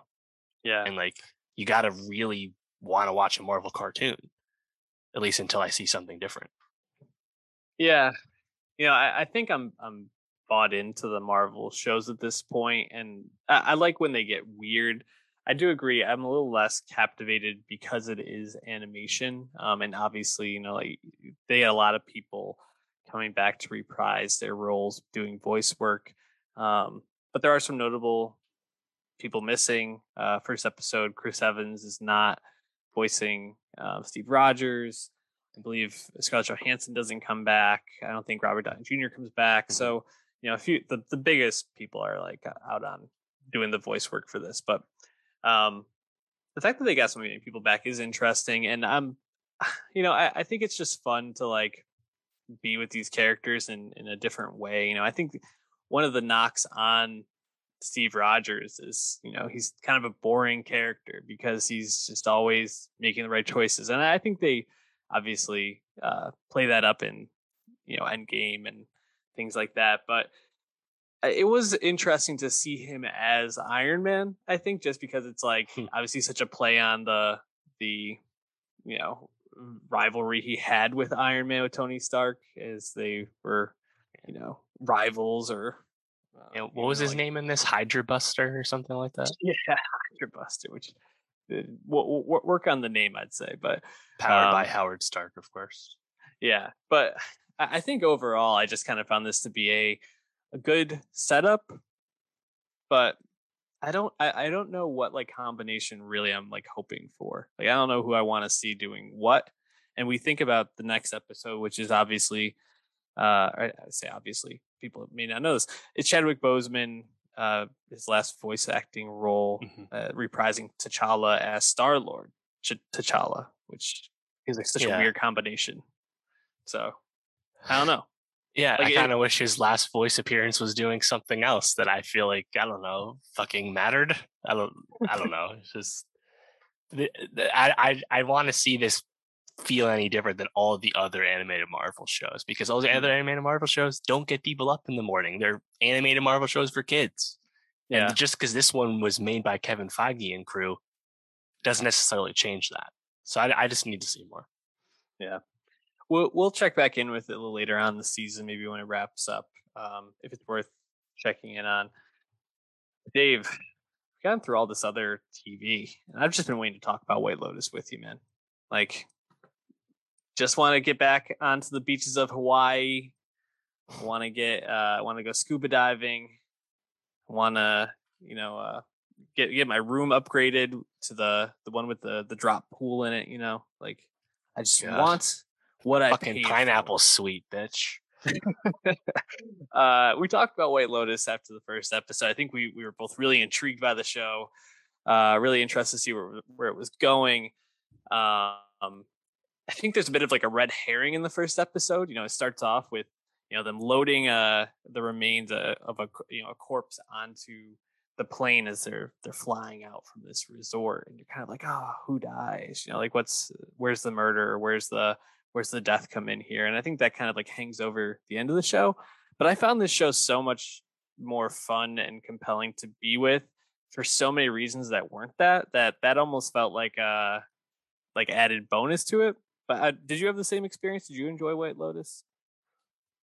yeah and like you got to really want to watch a Marvel cartoon, at least until I see something different. Yeah, you know, I, I think I'm I'm bought into the Marvel shows at this point, and I, I like when they get weird. I do agree. I'm a little less captivated because it is animation, um, and obviously, you know, like they had a lot of people coming back to reprise their roles doing voice work. Um, but there are some notable people missing. Uh, first episode, Chris Evans is not voicing uh, Steve Rogers. I believe Scarlett Johansson doesn't come back. I don't think Robert Downey Jr. comes back. Mm-hmm. So you know, a few the, the biggest people are like out on doing the voice work for this. But um, the fact that they got so many people back is interesting, and I'm, you know, I, I think it's just fun to like be with these characters in in a different way. You know, I think one of the knocks on Steve Rogers is, you know, he's kind of a boring character because he's just always making the right choices, and I think they obviously uh, play that up in you know Endgame and things like that. But uh, it was interesting to see him as Iron Man. I think just because it's like hmm. obviously such a play on the the you know rivalry he had with Iron Man with Tony Stark as they were you know rivals or uh, what was his name in this Hydra Buster or something like that? Yeah, Hydra Buster, which uh, we'll, we'll work on the name, I'd say, but powered um, by Howard Stark, of course. Yeah, but I think overall, I just kind of found this to be a a good setup, but I don't I, I don't know what like combination really I'm like hoping for. Like I don't know who I want to see doing what. And we think about the next episode, which is obviously uh I say obviously, people may not know this. It's Chadwick Boseman, uh his last voice acting role, mm-hmm. uh, reprising T'Challa as Star Lord Ch- T'Challa, which is like such yeah. a weird combination. So I don't know. Yeah, like I kind of wish his last voice appearance was doing something else that I feel like I don't know fucking mattered. I don't I don't know. It's just I I I want to see this feel any different than all the other animated Marvel shows because all the other animated Marvel shows don't get people up in the morning. They're animated Marvel shows for kids. Yeah. And just because this one was made by Kevin Feige and crew doesn't necessarily change that. So I, I just need to see more. Yeah we'll we'll check back in with it a little later on the season, maybe when it wraps up, um, if it's worth checking in on. Dave, we've gone through all this other TV, and I've just been waiting to talk about White Lotus with you, man. Like, just want to get back onto the beaches of Hawaii. Want to get, uh, want to go scuba diving. Want to, you know, uh, get get my room upgraded to the the one with the the drop pool in it. You know, like I just God. want what I fucking pineapple for. sweet bitch. uh, we talked about White Lotus after the first episode. I think we we were both really intrigued by the show. Uh, really interested to see where where it was going. Um, I think there's a bit of like a red herring in the first episode. You know, it starts off with you know them loading uh the remains uh, of a you know a corpse onto the plane as they're they're flying out from this resort, and you're kind of like, oh, who dies? You know, like what's where's the murder? Where's the where's the death come in here? And I think that kind of like hangs over the end of the show. But I found this show so much more fun and compelling to be with for so many reasons that weren't that that that almost felt like a uh, like added bonus to it. But uh, did you have the same experience? Did you enjoy White Lotus?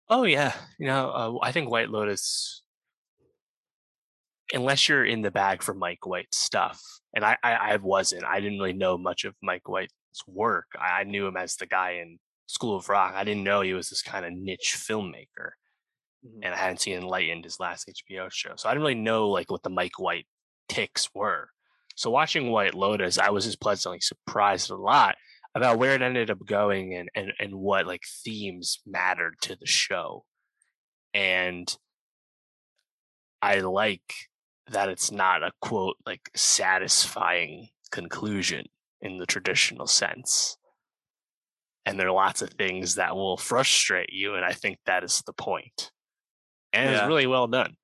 Oh yeah, you know uh, I think White Lotus, unless you're in the bag for Mike White stuff, and I, I I wasn't. I didn't really know much of Mike White's work. I knew him as the guy in School of Rock. I didn't know he was this kind of niche filmmaker. Mm-hmm. And I hadn't seen Enlightened, his last HBO show. So I didn't really know like what the Mike White ticks were. So watching White Lotus, I was just pleasantly surprised a lot about where it ended up going and and, and what like themes mattered to the show. And I like that it's not a quote like satisfying conclusion in the traditional sense. And there are lots of things that will frustrate you. And I think that is the point. And yeah. it's really well done.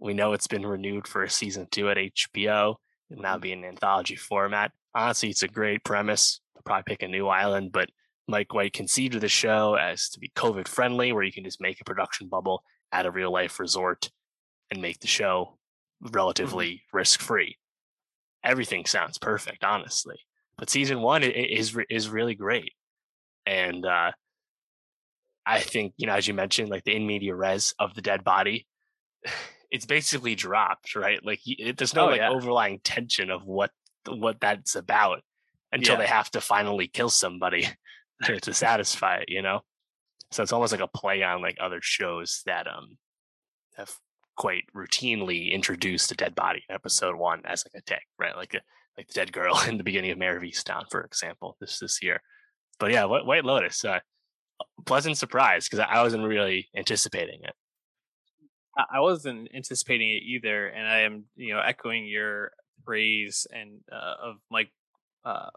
We know it's been renewed for a season two at HBO and now be an anthology format. Honestly, it's a great premise. Probably pick a new island, but Mike White conceived of the show as to be COVID friendly, where you can just make a production bubble at a real life resort and make the show mm-hmm. relatively mm-hmm. risk free. Everything sounds perfect, honestly. But season one is is really great, and uh, I think you know as you mentioned, like the in media res of the dead body, it's basically dropped, right? Like there's no oh, like yeah. overlying tension of what what that's about until yeah. they have to finally kill somebody to, satisfy it, you know. So it's almost like a play on like other shows that um have quite routinely introduced a dead body in episode one as like a tick, right? Like a, like the dead girl in the beginning of Mare of Easttown, for example, this this year. But yeah, White Lotus, uh, pleasant surprise because I wasn't really anticipating it. I wasn't anticipating it either, and I am you know echoing your praise and uh, of Mike uh,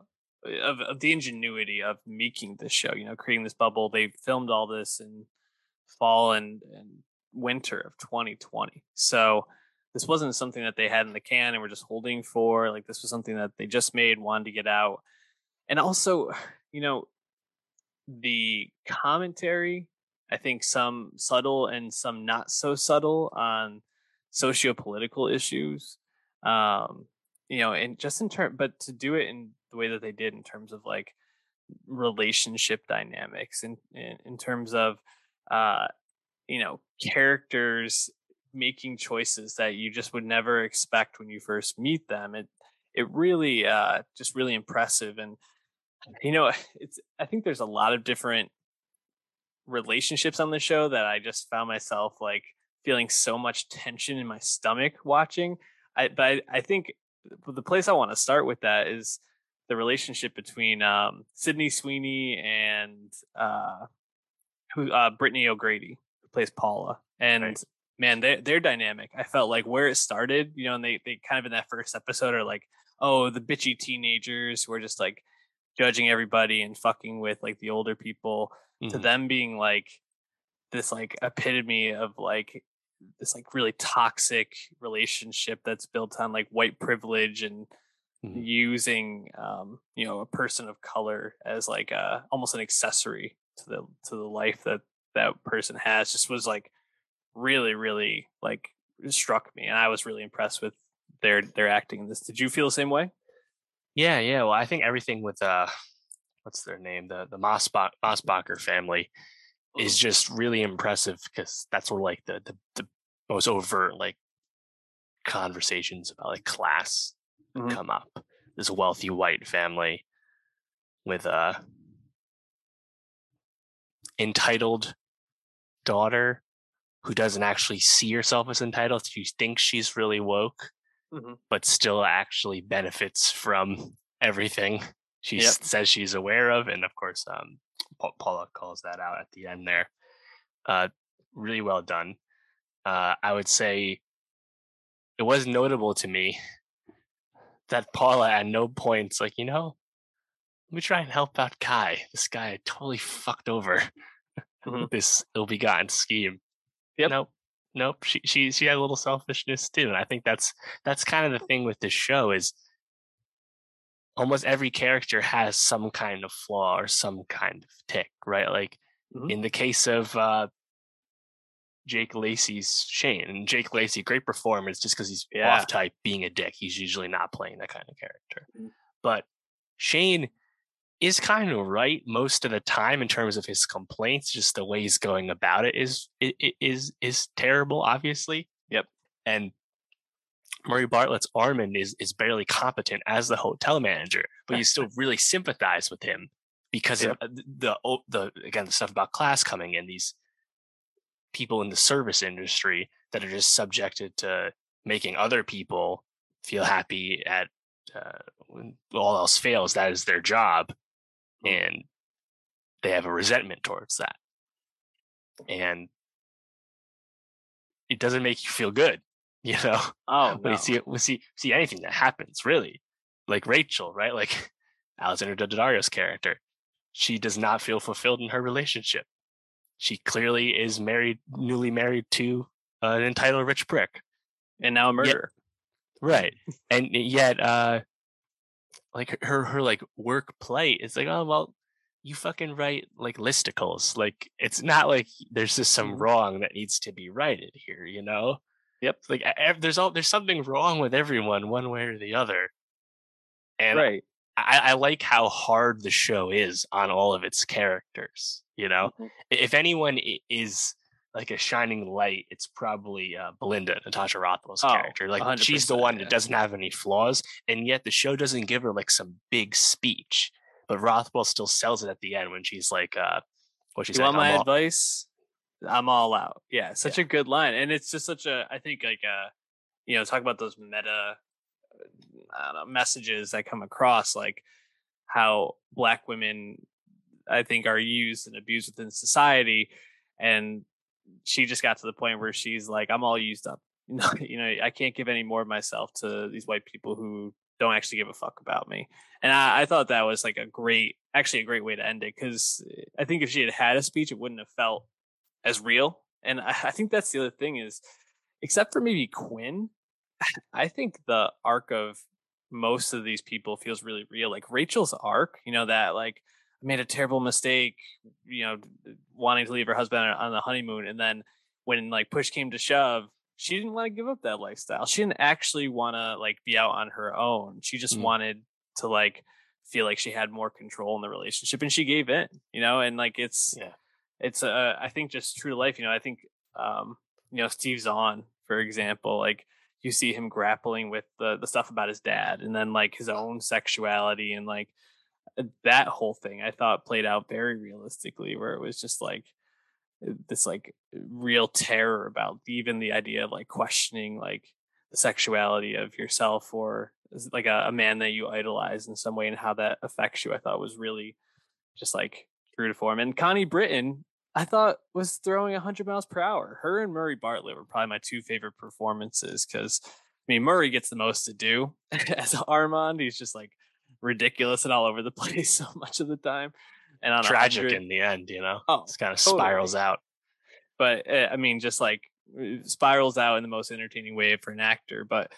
of, of the ingenuity of making this show. You know, creating this bubble. They filmed all this in fall and, and winter of 2020. So this wasn't something that they had in the can and were just holding for. Like this was something that they just made, wanted to get out. And also, you know, the commentary, I think some subtle and some not so subtle on socio-political issues. Um, you know, and just in term, but to do it in the way that they did in terms of like relationship dynamics and in, in, in terms of uh you know characters making choices that you just would never expect when you first meet them it it really uh just really impressive and you know it's i think there's a lot of different relationships on the show that i just found myself like feeling so much tension in my stomach watching i but i, I think the place i want to start with that is the relationship between um, Sydney Sweeney and uh, who uh, Brittany O'Grady, who plays Paula, and right. man, they their dynamic. I felt like where it started, you know, and they they kind of in that first episode are like, oh, the bitchy teenagers who are just like judging everybody and fucking with like the older people, mm-hmm. to them being like this like epitome of like this like really toxic relationship that's built on like white privilege and mm-hmm. using um, you know a person of color as like a almost an accessory to the to the life that that person has just was like really really like struck me and i was really impressed with their their acting in this. Did you feel the same way? Yeah yeah well i think everything with uh what's their name? The the Mossbach, Mossbacher family is mm-hmm. just really impressive because that's where like the, the the most overt like conversations about like class mm-hmm. come up. This wealthy white family with a entitled daughter who doesn't actually see herself as entitled. She thinks she's really woke, mm-hmm. but still actually benefits from everything she yep. says she's aware of. And of course, um, Paula calls that out at the end there. Uh, really well done. Uh, I would say it was notable to me that Paula at no point's like, you know, let me try and help out Kai. This guy totally fucked over mm-hmm. this ill-begotten scheme. Yep. Nope. Nope. She she she had a little selfishness too. And I think that's that's kind of the thing with this show is almost every character has some kind of flaw or some kind of tick, right? Like mm-hmm. in the case of uh Jake Lacy's Shane. And Jake Lacy, great performance just because he's yeah. off type being a dick. He's usually not playing that kind of character. Mm-hmm. But Shane is kind of right most of the time in terms of his complaints. Just the way he's going about it is is is terrible, obviously. Yep. And Murray Bartlett's Armand is is barely competent as the hotel manager, but you still really sympathize with him because yep. of the, the the again the stuff about class coming in these people in the service industry that are just subjected to making other people feel happy at uh, when all else fails that is their job and they have a resentment towards that. And it doesn't make you feel good you know oh no. you see we see see anything that happens really like rachel right like Alexandra Daddario's character she does not feel fulfilled in her relationship she clearly is married, newly married to an entitled rich prick, and now a murderer. Yet, right, and yet, uh, like her her like work play is like, oh well, you fucking write like listicles. Like it's not like there's just some mm-hmm. wrong that needs to be righted here, you know? Yep. Like there's all there's something wrong with everyone, one way or the other. And right. I, I like how hard the show is on all of its characters. You know, mm-hmm. if anyone is like a shining light, it's probably uh, Belinda, Natasha Rothwell's oh, character. Like she's the one yeah. that doesn't have any flaws, and yet the show doesn't give her like some big speech. But Rothwell still sells it at the end when she's like, uh, "What she's you want my all- advice? I'm all out. Yeah, such yeah. a good line, and it's just such a. I think like uh, you know, talk about those meta know, messages that come across, like how black women, I think, are used and abused within society, and she just got to the point where she's like, I'm all used up. You know, you know, I can't give any more of myself to these white people who don't actually give a fuck about me. And I, I thought that was like a great, actually a great way to end it because I think if she had had a speech, it wouldn't have felt as real. And I, I think that's the other thing is, except for maybe Quinn, I think the arc of most of these people feels really real. Like Rachel's arc, you know, that like made a terrible mistake, you know, wanting to leave her husband on the honeymoon, and then when like push came to shove, she didn't want to give up that lifestyle. She didn't actually want to like be out on her own. She just mm. wanted to like feel like she had more control in the relationship, and she gave in, you know. And like it's yeah, it's uh, I think just true to life. You know, I think um, you know Steve Zahn, for example, like you see him grappling with the the stuff about his dad and then like his own sexuality and like uh, that whole thing I thought played out very realistically where it was just like uh, this like real terror about even the idea of like questioning like the sexuality of yourself or like a, a man that you idolize in some way and how that affects you I thought was really just like true to form and Connie Britton I thought was throwing 100 miles per hour. Her and Murray Bartlett were probably my two favorite performances because I mean Murray gets the most to do as Armand. He's just like ridiculous and all over the place so much of the time, and on tragic in the end. You know, oh, it kind of totally. spirals out. But uh, I mean, just like uh, spirals out in the most entertaining way for an actor. But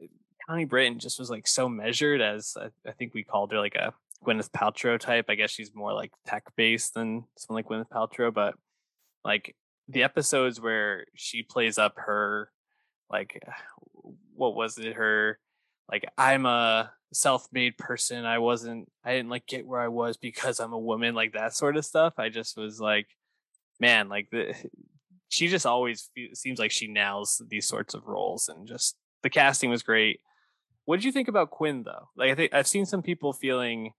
uh, Connie Britton just was like so measured as I, I think we called her like a Gwyneth Paltrow type. I guess she's more like tech based than someone like Gwyneth Paltrow, but like the episodes where she plays up her like what was it her like I'm a self-made person. I wasn't I didn't like get where I was because I'm a woman like that sort of stuff. I just was like man, like the she just always seems like she nails these sorts of roles and just the casting was great. What did you think about Quinn though? Like I think I've seen some people feeling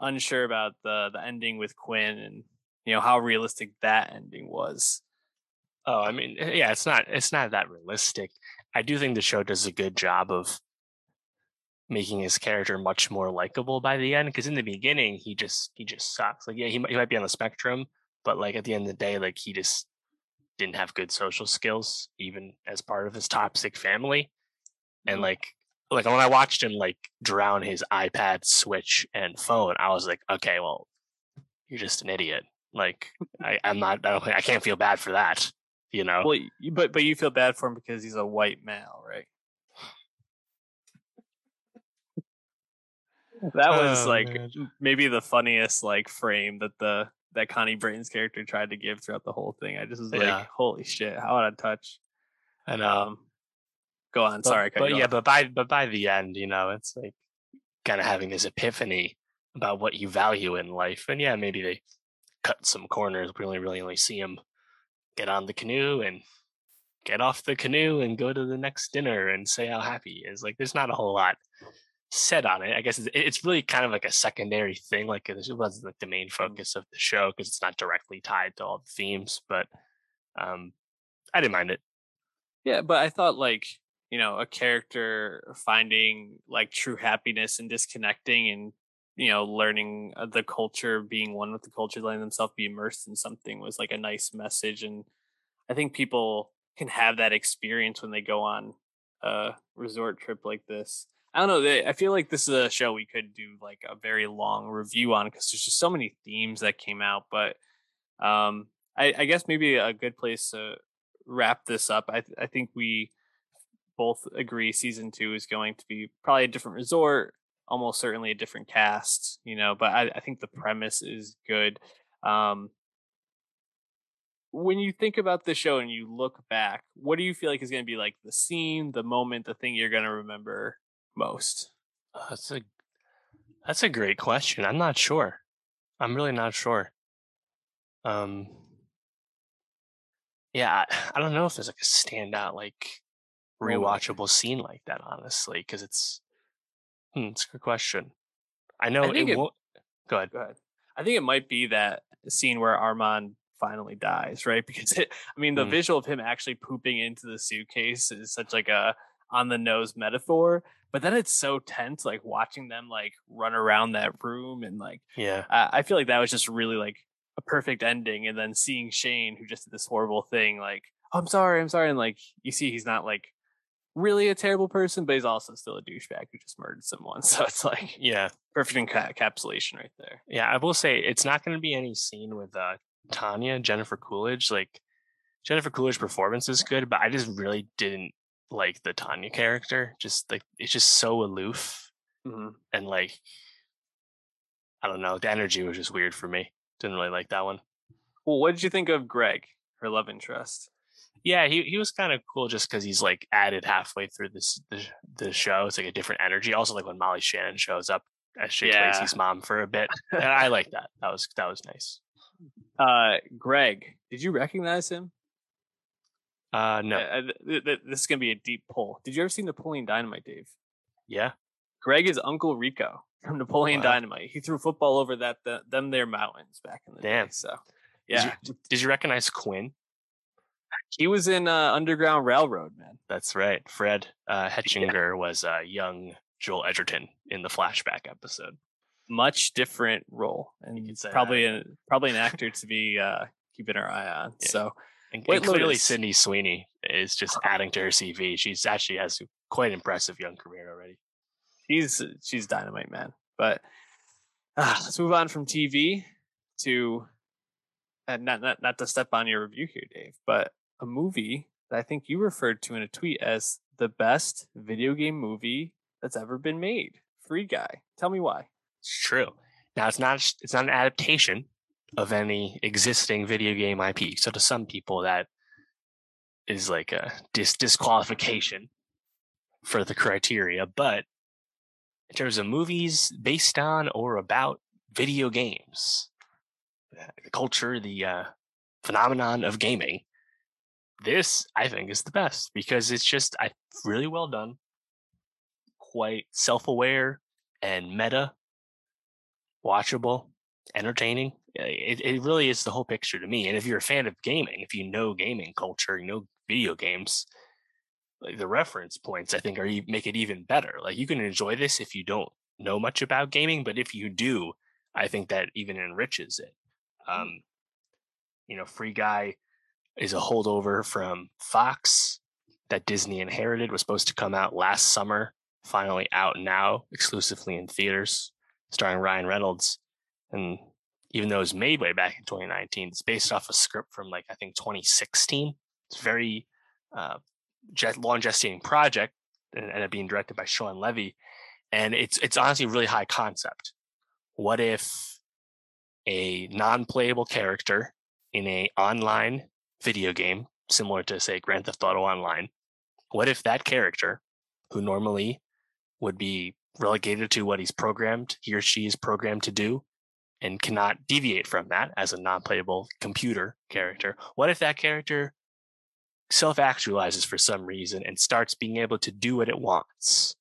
unsure about the the ending with Quinn and you know how realistic that ending was. Oh, I mean, eh, yeah, it's not it's not that realistic. I do think the show does a good job of making his character much more likable by the end because in the beginning he just he just sucks. Like yeah, he might, he might be on the spectrum, but like at the end of the day like he just didn't have good social skills even as part of his toxic family. And mm-hmm. like like when I watched him like drown his iPad, Switch, and phone, I was like, okay, well, you're just an idiot. Like I, I'm not. I, don't, I can't feel bad for that. You know. Well, you, but but you feel bad for him because he's a white male, right? that was oh, like man. maybe the funniest like frame that the that Connie Britton's character tried to give throughout the whole thing. I just was yeah. like, holy shit, how would I touch? And um, go on. But, Sorry, but yeah, off. but by but by the end, you know, it's like kind of having this epiphany about what you value in life, and yeah, maybe they cut some corners. We only really only see him get on the canoe and get off the canoe and go to the next dinner and say how happy he is. Like, there's not a whole lot said on it. I guess it's, it's really kind of like a secondary thing. Like it wasn't like the main mm. focus of the show because it's not directly tied to all the themes. But um, I didn't mind it. Yeah, but I thought like you know a character finding like true happiness and disconnecting and you know learning the culture being one with the culture letting themselves be immersed in something was like a nice message and i think people can have that experience when they go on a resort trip like this. I don't know i feel like this is a show we could do like a very long review on because there's just so many themes that came out but um I, I guess maybe a good place to wrap this up i, I think we both agree season two is going to be probably a different resort, almost certainly a different cast, you know, but I, I think the premise is good. Um, when you think about the show and you look back, what do you feel like is going to be like the scene, the moment, the thing you're going to remember most? Uh, that's a that's a great question. I'm not sure. I'm really not sure. Um, yeah, I, I don't know if there's like a standout like rewatchable scene like that, honestly, because it's hmm, it's a good question. I know I it, it won't. Go ahead. Go ahead. I think it might be that scene where Armand finally dies, right? Because it, I mean, the Mm. visual of him actually pooping into the suitcase is such like a on the nose metaphor. But then it's so tense, like watching them like run around that room and like Yeah. I I feel like that was just really like a perfect ending. And then seeing Shane, who just did this horrible thing, like, "Oh, I'm sorry, I'm sorry. And like, you see, he's not like really a terrible person, but he's also still a douchebag who just murdered someone. So it's like Yeah. perfect encapsulation right there. Yeah. I will say it's not going to be any scene with uh, Tanya, Jennifer Coolidge. Like, Jennifer Coolidge's performance is good, but I just really didn't like the Tanya character. Just like, it's just so aloof. Mhm. And like, I don't know. The energy was just weird for me. Didn't really like that one. Well, what did you think of Greg, her love interest? Yeah, he he was kind of cool just because he's like added halfway through this the, the show. It's like a different energy. Also, like when Molly Shannon shows up as Jake Yeah. Lacy's mom for a bit. And I like that. That was that was nice. Uh, Greg, did you recognize him? Uh no. Uh, th- th- this is gonna be a deep pull. Did you ever see Napoleon Dynamite, Dave? Yeah. Greg is Uncle Rico from Napoleon Wow. Dynamite. He threw football over that the, them there mountains back in the Damn. day. So Did yeah, you, did you recognize Quinn? He was in uh, Underground Railroad, man. That's right. Fred uh, Hechinger was uh, young Joel Edgerton in the flashback episode. Much different role, and could say probably a, probably an actor to be uh, keeping our eye on. Yeah. So And, and clearly. Sydney Sweeney is just adding to her CV. She's actually has a quite impressive young career already. she's she's dynamite, man. But uh, let's move on from TV to uh, not not not to step on your review here, Dave, but a movie that I think you referred to in a tweet as the best video game movie that's ever been made. Free Guy. Tell me why. It's true. Now it's not it's not an adaptation of any existing video game IP. So to some people that is like a dis- disqualification for the criteria, but in terms of movies based on or about video games, the culture, the uh, phenomenon of gaming, this I think is the best because it's just I really well done, quite self-aware and meta watchable, entertaining. It, it really is the whole picture to me. And if you're a fan of gaming, if you know gaming culture, you know video games, like the reference points, I think, are make it even better. Like you can enjoy this if you don't know much about gaming, but if you do, I think that even enriches it. Um, you know, Free Guy is a holdover from Fox that Disney inherited. Was supposed to come out last summer, finally out now, exclusively in theaters starring Ryan Reynolds. And even though it was made way back in 2019, it's based off a script from like I think 2016. It's very uh, long gestating project, and ended up being directed by Shawn Levy. And it's it's honestly a really high concept. What if a non-playable character in a online video game, similar to say Grand Theft Auto Online, what if that character, who normally would be relegated to what he's programmed, he or she is programmed to do, and cannot deviate from that as a non playable computer character. What if that character self actualizes for some reason and starts being able to do what it wants?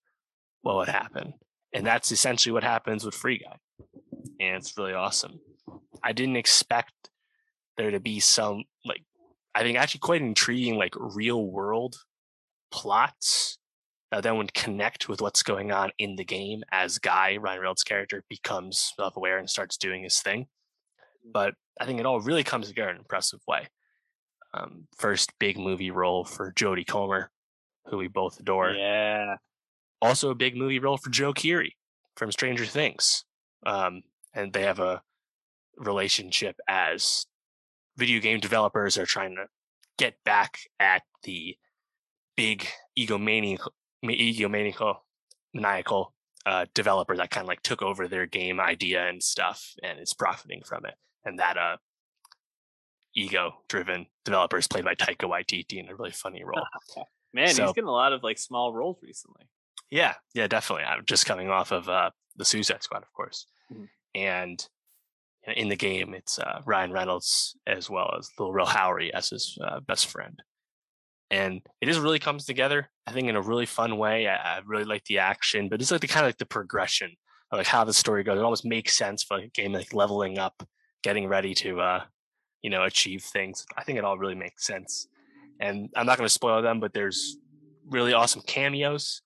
What would happen? And that's essentially what happens with Free Guy. And it's really awesome. I didn't expect there to be some, like, I think actually quite intriguing, like, real world plots that then would connect with what's going on in the game as Guy, Ryan Reynolds' character, becomes self aware and starts doing his thing. But I think it all really comes together in an impressive way. Um, first big movie role for Jodie Comer, who we both adore. Yeah. Also a big movie role for Joe Keery from Stranger Things. Um, and they have a relationship as video game developers are trying to get back at the big egomaniac egomaniacal maniacal uh, developer that kind of like took over their game idea and stuff and is profiting from it. And that uh, ego driven developer is played by Taika Waititi in a really funny role. Man, So- he's getting a lot of like small roles recently. Yeah, yeah, definitely. I'm just coming off of uh, the Suicide Squad, of course, Mhm. and in the game, it's uh, Ryan Reynolds as well as Lil Rel Howery as his uh, best friend, and it just really comes together. I think in a really fun way. I, I really like the action, but it's like the kind of like the progression of like how the story goes. It almost makes sense for a game like leveling up, getting ready to uh, you know, achieve things. I think it all really makes sense. And I'm not going to spoil them, but there's really awesome cameos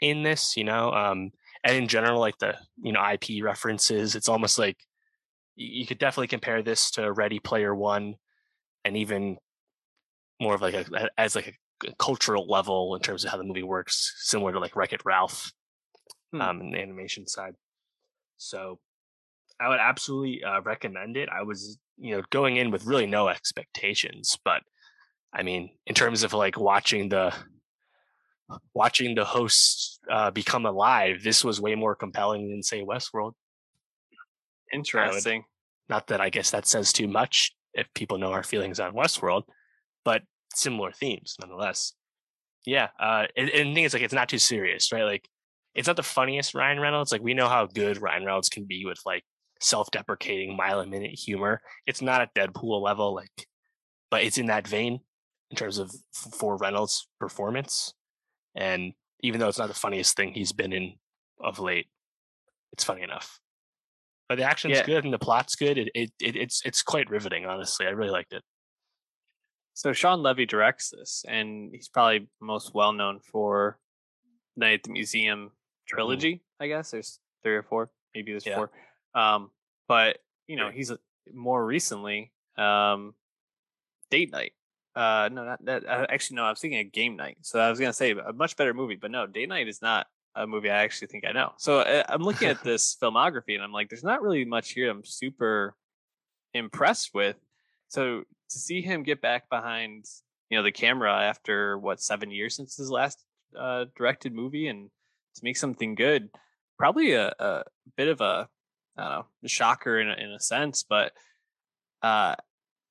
in this, you know, um, and in general, like the you know IP references. It's almost like you could definitely compare this to Ready Player One, and even more of like a as like a cultural level in terms of how the movie works, similar to like Wreck It Ralph, hmm. um, in the animation side. So, I would absolutely uh, recommend it. I was you know going in with really no expectations, but I mean, in terms of like watching the watching the hosts uh, become alive, this was way more compelling than say Westworld. Interesting. Not that I guess that says too much if people know our feelings on Westworld, but similar themes nonetheless. Yeah, uh, and, and the thing is, like, it's not too serious, right? Like, it's not the funniest Ryan Reynolds. Like, we know how good Ryan Reynolds can be with like self-deprecating mile a minute humor. It's not at Deadpool level, like, but it's in that vein in terms of for Reynolds' performance. And even though it's not the funniest thing he's been in of late, it's funny enough. But the action's yeah. good and the plot's good. It, it, it it's it's quite riveting, honestly. I really liked it. So Shawn Levy directs this, and he's probably most well known for Night at the Museum mm-hmm. trilogy. Mm-hmm. I guess there's three or four, maybe there's yeah. four. Um, but you know, he's more recently um, Date Night, uh, no, not that. Uh, actually, no. I was thinking of Game Night. So I was gonna say a much better movie, but no, Date Night is not a movie I actually think I know. So uh, I'm looking at this filmography, and I'm like, there's not really much here. I'm super impressed with. So to see him get back behind, you know, the camera after what seven years since his last uh, directed movie, and to make something good, probably a, a bit of a, I don't know, a shocker in a, in a sense, but uh,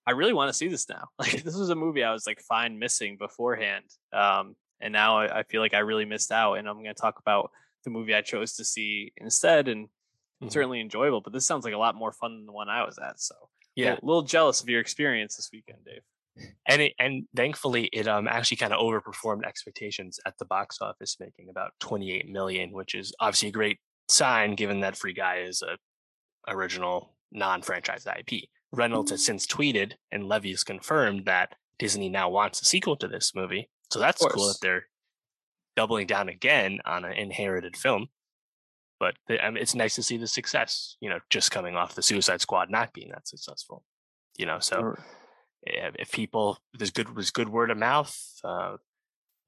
I really want to see this now. Like this was a movie I was like fine missing beforehand, um, and now I, I, feel like I really missed out. And I'm going to talk about the movie I chose to see instead, and mm-hmm. certainly enjoyable. But this sounds like a lot more fun than the one I was at. So yeah, a little, little jealous of your experience this weekend, Dave. And it, and thankfully, it um actually kind of overperformed expectations at the box office, making about 28 million, which is obviously a great sign given that Free Guy is a original non-franchise IP. Reynolds has since tweeted, and levy has confirmed that Disney now wants a sequel to this movie. So that's cool that they're doubling down again on an inherited film. But I mean, it's nice to see the success, you know, just coming off the Suicide Squad not being that successful. You know, so sure. if people, there's good, there's good word of mouth. Uh,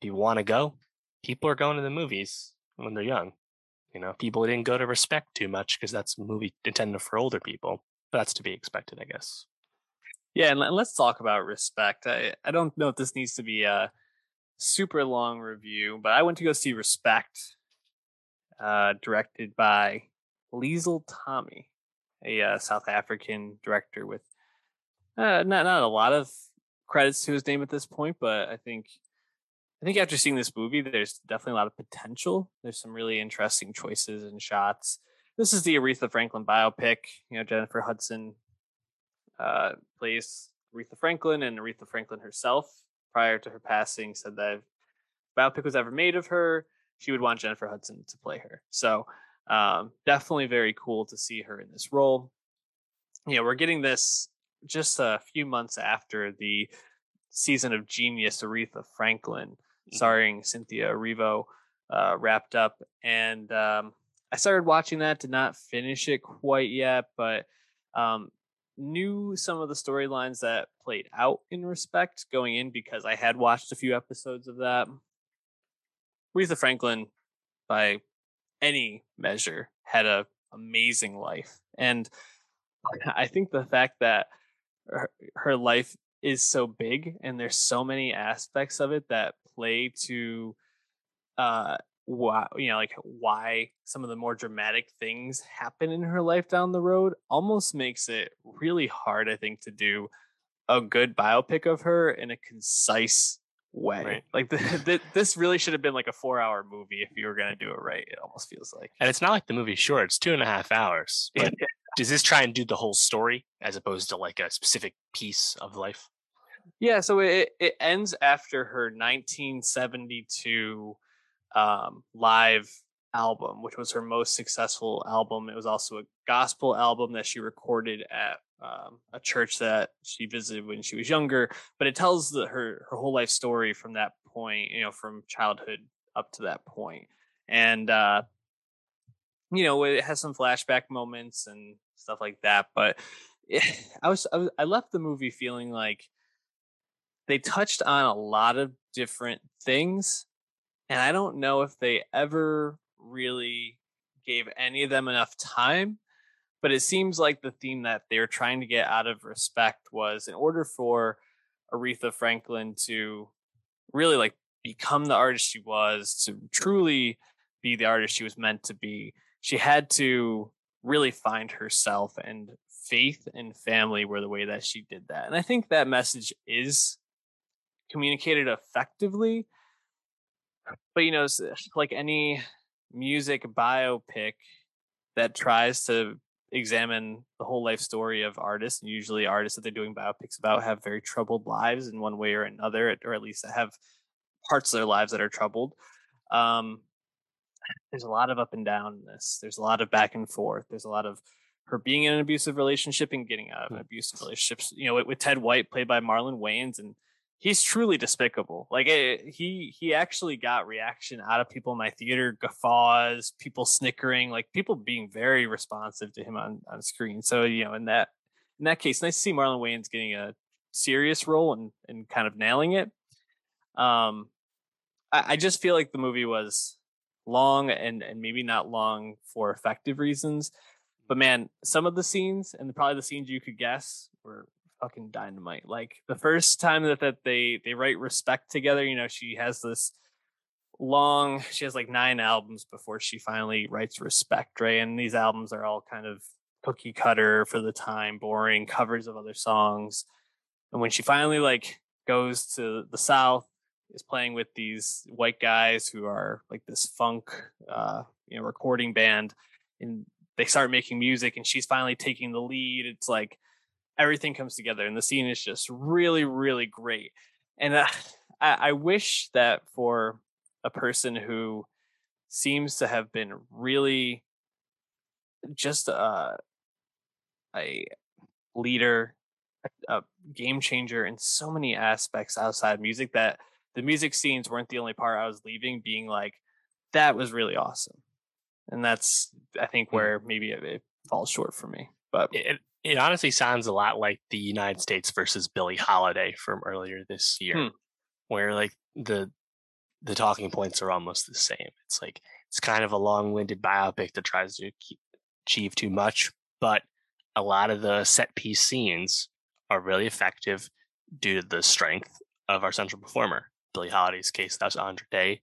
if you want to go, people are going to the movies when they're young. You know, people didn't go to respect too much because that's a movie intended for older people that's to be expected, I guess. Yeah, and let's talk about respect. I, I don't know if this needs to be a super long review, but I went to go see Respect, uh, directed by Liesl Tommy, a uh, South African director with uh, not not a lot of credits to his name at this point, but I think I think after seeing this movie, there's definitely a lot of potential. There's some really interesting choices and shots this is the Aretha Franklin biopic. You know, Jennifer Hudson uh, plays Aretha Franklin, and Aretha Franklin herself, prior to her passing, said that if biopic was ever made of her, she would want Jennifer Hudson to play her. So um, definitely very cool to see her in this role. You know, we're getting this just a few months after the season of Genius Aretha Franklin, mm-hmm. starring Cynthia Erivo, uh, wrapped up, and um, I started watching that, did not finish it quite yet, but um, knew some of the storylines that played out in respect going in because I had watched a few episodes of that. Aretha Franklin, by any measure, had a amazing life, and I think the fact that her, her life is so big and there's so many aspects of it that play to uh, why you know like why some of the more dramatic things happen in her life down the road almost makes it really hard i think to do a good biopic of her in a concise way. Right. like the, the, this really should have been like a four hour movie if you were going to do it right it almost feels like. And it's not like the movie's short it's two and a half hours but does this try and do the whole story as opposed to like a specific piece of life? Yeah so it, it ends after her 1972 um, live album, which was her most successful album. It was also a gospel album that she recorded at um, a church that she visited when she was younger, but it tells the, her her whole life story from that point, you know, from childhood up to that point, and uh, you know, it has some flashback moments and stuff like that. But it, I was I was I left the movie feeling like they touched on a lot of different things, and I don't know if they ever really gave any of them enough time but it seems like the theme that they're trying to get out of respect was in order for Aretha Franklin to really like become the artist she was, to truly be the artist she was meant to be, she had to really find herself and faith and family were the way that she did that. And I think that message is communicated effectively. But you know, like any music biopic that tries to examine the whole life story of artists and usually artists that they're doing biopics about have very troubled lives in one way or another or at least have parts of their lives that are troubled um, there's a lot of up and down in this there's a lot of back and forth there's a lot of her being in an abusive relationship and getting out of an hmm. abusive relationship you know with, with ted white played by marlon wayans and he's truly despicable. Like it, he he actually got reaction out of people in my theater, guffaws, people snickering, like people being very responsive to him on on screen. So you know, in that in that case, nice to see Marlon Wayans getting a serious role and and kind of nailing it. Um, I, I just feel like the movie was long and and maybe not long for effective reasons. But man, some of the scenes and probably the scenes you could guess were fucking dynamite. Like the first time that that they they write respect together, you know, she has this long she has like nine albums before she finally writes respect right? And these albums are all kind of cookie cutter for the time boring covers of other songs. And when she finally like goes to the south is playing with these white guys who are like this funk uh you know recording band and they start making music and she's finally taking the lead. It's like everything comes together and the scene is just really really great and uh, I, I wish that for a person who seems to have been really just a, a leader a, game changer in so many aspects outside music that the music scenes weren't the only part i was leaving being like that was really awesome and that's i think hmm. where maybe it, it falls short for me but it, it honestly sounds a lot like the United States versus Billie Holiday from earlier this year, hmm. where like the the talking points are almost the same. It's like it's kind of a long-winded biopic that tries to achieve too much, but a lot of the set piece scenes are really effective due to the strength of our central performer. Billie Holiday's case, that's Andra Day.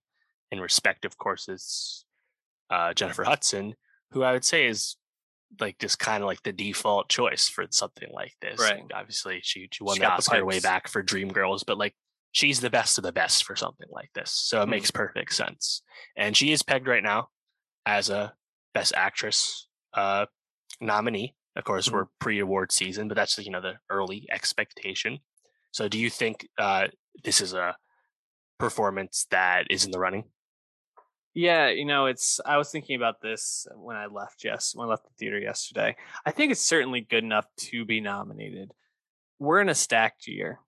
In respect, of course, is uh, Jennifer Hudson, who I would say is like just kind of like the default choice for something like this. Right. Obviously, she she won she the Oscar way back for Dreamgirls, but like she's the best of the best for something like this, so it mm-hmm. makes perfect sense. And she is pegged right now as a Best Actress uh, nominee. Of course, mm-hmm. we're pre-award season, but that's you know the early expectation. So, do you think uh, this is a performance that is in the running? Yeah, you know, it's. I was thinking about this when I left. Yes, when I left the theater yesterday. I think it's certainly good enough to be nominated. We're in a stacked year,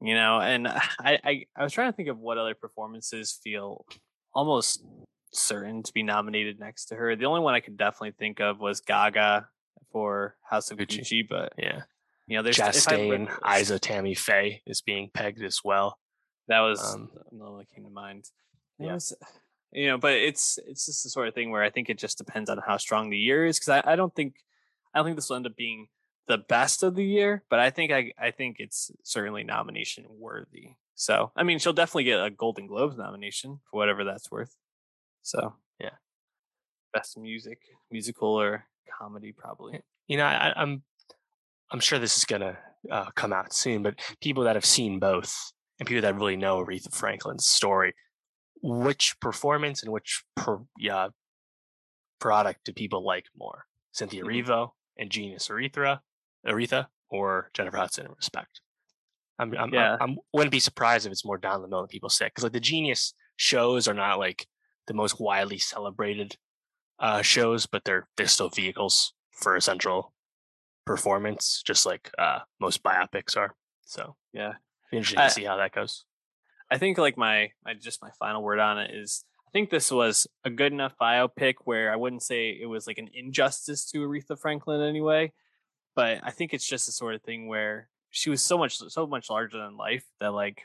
you know, and I, I, I was trying to think of what other performances feel almost certain to be nominated next to her. The only one I could definitely think of was Gaga for House of Gucci, Gucci but yeah, you know, there's Chastain, Isa Tammy Faye is being pegged as well. That was um, another one that came to mind. Yeah. Was, you know, but it's it's just the sort of thing where I think it just depends on how strong the year is because I, I don't think I don't think this will end up being the best of the year, but I think I I think it's certainly nomination worthy. So I mean, she'll definitely get a Golden Globes nomination for whatever that's worth. So yeah, best music, musical or comedy, probably. You know, I, I'm I'm sure this is gonna uh, come out soon, but people that have seen both and people that really know Aretha Franklin's story which performance and which per, yeah, product do people like more? Cynthia mm-hmm. Erivo and Genius Aretha, Aretha, or Jennifer Hudson in respect? I'm, I'm, yeah. I'm, I wouldn't be surprised if it's more down the middle than people say because like the Genius shows are not like the most widely celebrated uh, shows, but they're they're still vehicles for a central performance, just like uh, most biopics are. So yeah, be interesting to see how that goes. I think like my my just my final word on it is I think this was a good enough biopic where I wouldn't say it was like an injustice to Aretha Franklin anyway, but I think it's just the sort of thing where she was so much so much larger than life that like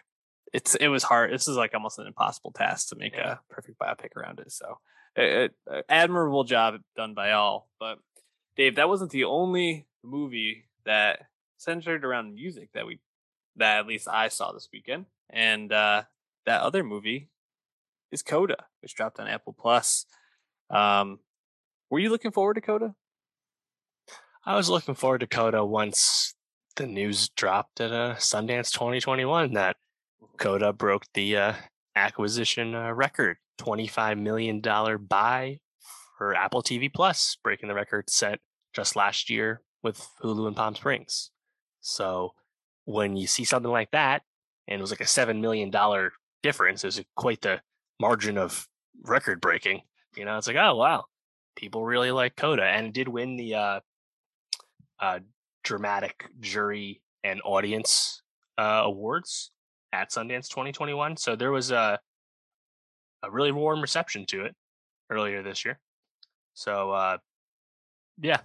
it's it was hard. This is like almost an impossible task to make yeah. a perfect biopic around it. So, it, it, admirable job done by all. But Dave, that wasn't the only movie that centered around music that we that at least I saw this weekend. And uh, that other movie is Coda, which dropped on Apple Plus. Um, were you looking forward to Coda? I was looking forward to Coda once the news dropped at uh, Sundance 2021 that Coda broke the uh, acquisition uh, record, $25 million buy for Apple TV Plus, breaking the record set just last year with Hulu and Palm Springs. So when you see something like that, and it was like a $7 million difference, It was quite the margin of record breaking. You know, it's like, oh, wow, people really like Coda. And it did win the uh, uh, dramatic jury and audience uh, awards at Sundance 2021. So there was a a really warm reception to it earlier this year. So uh, yeah,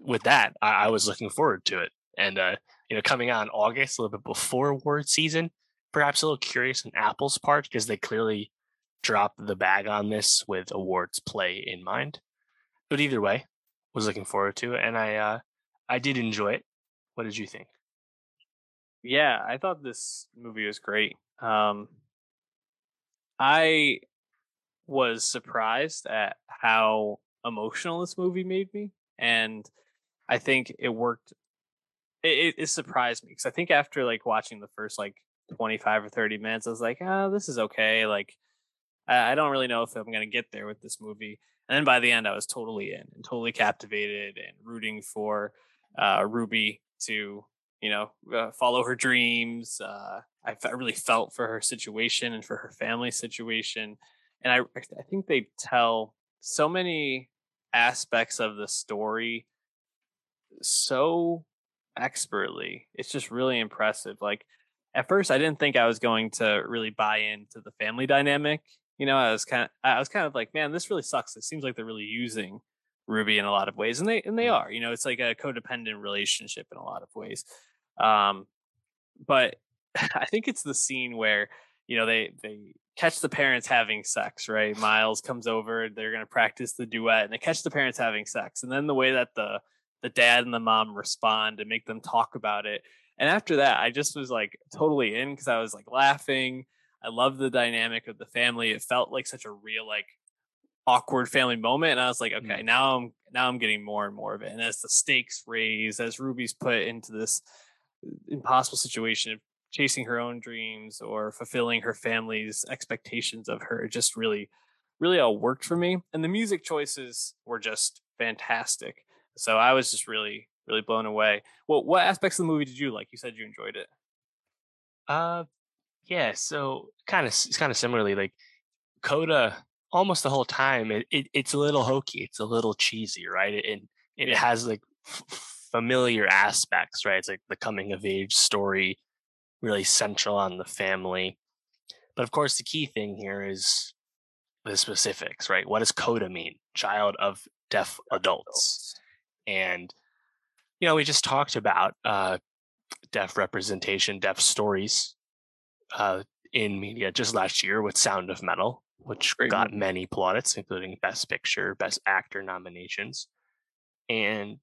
with that, I, I, was looking forward to it. And uh, you know, coming out in August, a little bit before award season, perhaps a little curious on Apple's part because they clearly dropped the bag on this with awards play in mind. But either way, was looking forward to it, and I uh, I did enjoy it. What did you think? Yeah, I thought this movie was great. Um, I was surprised at how emotional this movie made me, and I think it worked. It, it surprised me because I think after like watching the first like twenty five or thirty minutes, I was like, "Ah, oh, this is okay." Like, I, I don't really know if I'm gonna get there with this movie. And then by the end, I was totally in and totally captivated and rooting for uh, Ruby to you know, uh, follow her dreams. Uh, I, I really felt for her situation and for her family situation. And I, I think they tell so many aspects of the story so expertly. It's just really impressive. Like at first, I didn't think I was going to really buy into the family dynamic. You know, I was kind of, I was kind of like, man, this really sucks. It seems like they're really using Ruby in a lot of ways, and they and they mm. are. You know, it's like a codependent relationship in a lot of ways. Um, but I think it's the scene where you know they they catch the parents having sex. Right, Miles comes over. They're going to practice the duet, and they catch the parents having sex. And then the way that the the dad and the mom respond and make them talk about it. And after that, I just was like totally in because I was like laughing. I love the dynamic of the family. It felt like such a real like awkward family moment and i was like okay mm. now i'm now i'm getting more and more of it and as the stakes raise as ruby's put into this impossible situation of chasing her own dreams or fulfilling her family's expectations of her. It just really, really all worked for me. And the music choices were just fantastic. So I was just really, really blown away. Well, what aspects of the movie did you like? You said you enjoyed it. Uh, yeah. So kind of, it's kind of similarly like Coda. Almost the whole time, it, it it's a little hokey. It's a little cheesy, right? And it, it has like f- familiar aspects, right? It's like the coming of age story, really central on the family. But of course, the key thing here is the specifics, right? What does CODA mean? Child of deaf adults. And, you know, we just talked about uh, deaf representation, deaf stories uh, in media just last year with Sound of Metal, which Great got movie. many plaudits, including Best Picture, Best Actor nominations. And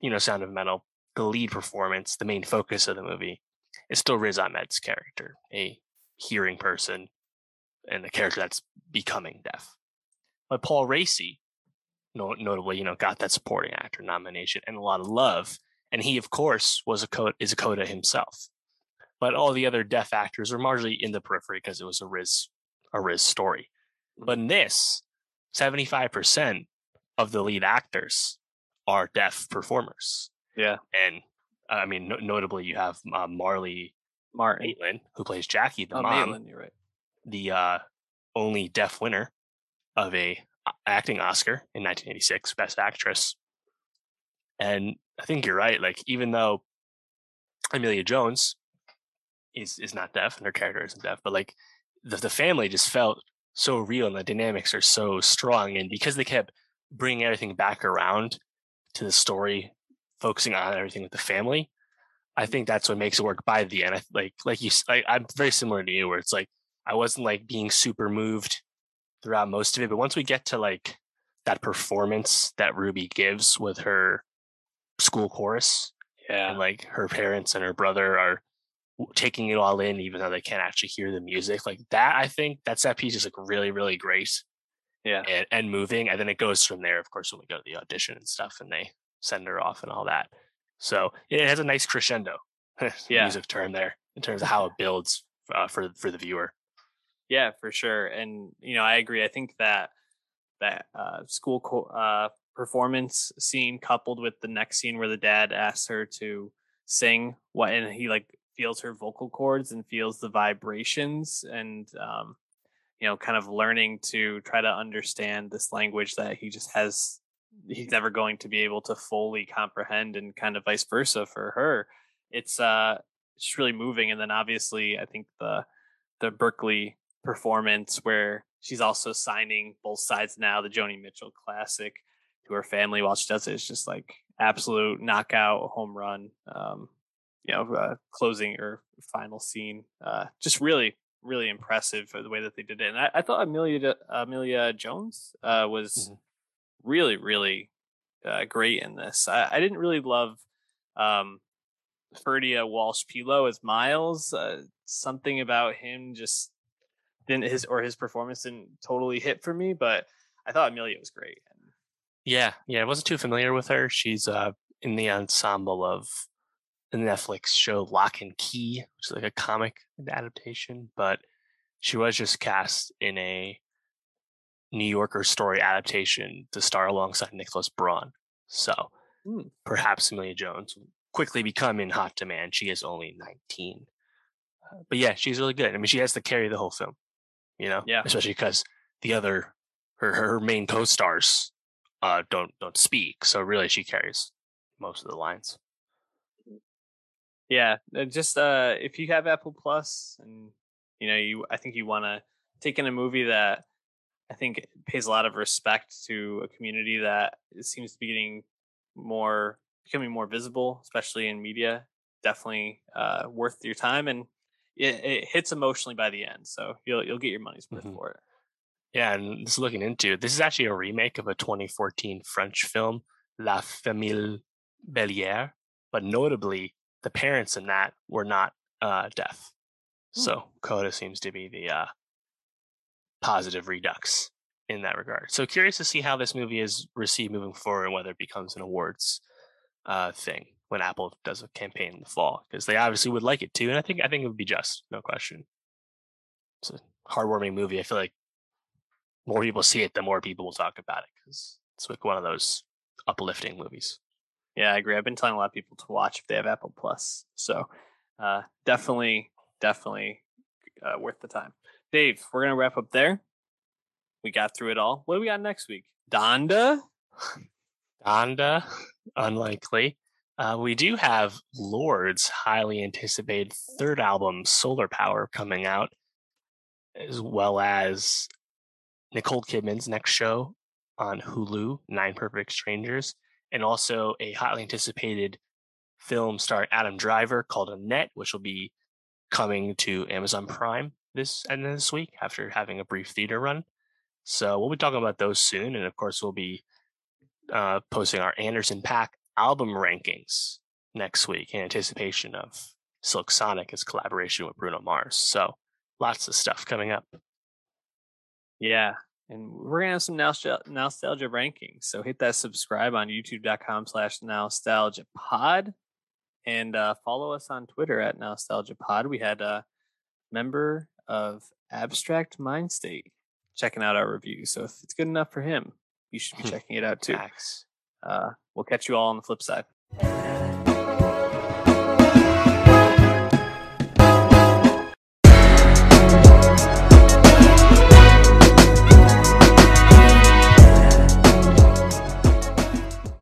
you know, Sound of Metal, the lead performance, the main focus of the movie, is still Riz Ahmed's character, a hearing person and the character that's becoming deaf. But Paul Raci, no, notably, you know, got that supporting actor nomination and a lot of love. And he, of course, was a coda, is a coda himself. But all the other deaf actors were largely in the periphery because it was a Riz, a Riz story. But in this, 75% of the lead actors are deaf performers. Yeah. And I mean, no- notably, you have uh, Marlee Martin Matlin, who plays Jackie, the oh, mom. Maitland, you're right. The uh, only deaf winner of a acting Oscar in 1986, Best Actress. And I think you're right. Like even though Amelia Jones is is not deaf and her character isn't deaf, but like the the family just felt so real and the dynamics are so strong. And because they kept bringing everything back around to the story, focusing on everything with the family, I think that's what makes it work by the end. I like like you. I, I'm very similar to you, where it's like I wasn't like being super moved throughout most of it, but once we get to like that performance that Ruby gives with her school chorus, Yeah. and like her parents and her brother are taking it all in, even though they can't actually hear the music, like that. I think that's that piece is like really really great Yeah. and, and moving, and then it goes from there. Of course, when we go to the audition and stuff, and they send her off and all that. So it has a nice crescendo, Yeah. music term there in terms of how it builds uh, for for the viewer. Yeah, for sure. And you know, I agree. I think that that uh, school co- uh, performance scene coupled with the next scene where the dad asks her to sing what, and he like feels her vocal cords and feels the vibrations, and um, you know, kind of learning to try to understand this language that he just has. He's never going to be able to fully comprehend, and kind of vice versa for her. It's uh, it's really moving. And then obviously, I think the the Berkeley performance where she's also signing both sides now the Joni Mitchell classic to her family while she does it. It's just like absolute knockout home run. Um, you know, uh, closing or final scene. Uh, just really, really impressive for the way that they did it. And I, I thought Amelia Amelia Jones uh, was Mhm. really, really uh, great in this. I, I didn't really love um, Ferdia Walsh Peelo as Miles. Uh, something about him just didn't his or his performance didn't totally hit for me, but I thought Amelia was great. Yeah, yeah, I wasn't too familiar with her. She's uh in the ensemble of the Netflix show Locke and Key, which is like a comic adaptation, but she was just cast in a New Yorker story adaptation to star alongside Nicholas Braun. So Hmm. perhaps Amelia Jones will quickly become in hot demand. She is only 19. Uh, but yeah, she's really good. I mean, she has to carry the whole film, you know? Yeah. Especially because the other, her, her main co stars uh, don't don't speak. So really, she carries most of the lines. Yeah, just uh, if you have Apple Plus and you know you, I think you want to take in a movie that I think pays a lot of respect to a community that seems to be getting more becoming more visible, especially in media. Definitely uh, worth your time, and it, it hits emotionally by the end, so you'll you'll get your money's worth Mhm. for it. Yeah, and just looking into it, this is actually a remake of a 2014 French film, La Famille Bélier, but notably, the parents in that were not uh, deaf. So Coda seems to be the uh, positive redux in that regard. So curious to see how this movie is received moving forward and whether it becomes an awards uh, thing when Apple does a campaign in the fall, because they obviously would like it too, and I think I think it would be just, no question. It's a heartwarming movie. I feel like more people see it, the more people will talk about it because it's like one of those uplifting movies. Yeah, I agree. I've been telling a lot of people to watch if they have Apple Plus. So uh, definitely, definitely uh, worth the time. Dave, we're gonna wrap up there. We got through it all. What do we got next week? Donda. Donda, unlikely. Uh, we do have Lorde's highly anticipated third album, Solar Power, coming out, as well as Nicole Kidman's next show on Hulu, Nine Perfect Strangers, and also a highly anticipated film starring Adam Driver called Annette, which will be coming to Amazon Prime this end of this week after having a brief theater run. So we'll be talking about those soon, and of course we'll be uh, posting our Anderson Paak album rankings next week in anticipation of Silk Sonic, his collaboration with Bruno Mars. So lots of stuff coming up. Yeah. And we're gonna have some nostalgia, nostalgia rankings. So hit that subscribe on youtube.com slash nostalgia pod and uh, follow us on Twitter at nostalgia pod. We had a member of Abstract Mind State checking out our review. So if it's good enough for him, you should be checking it out too. Uh, we'll catch you all on the flip side.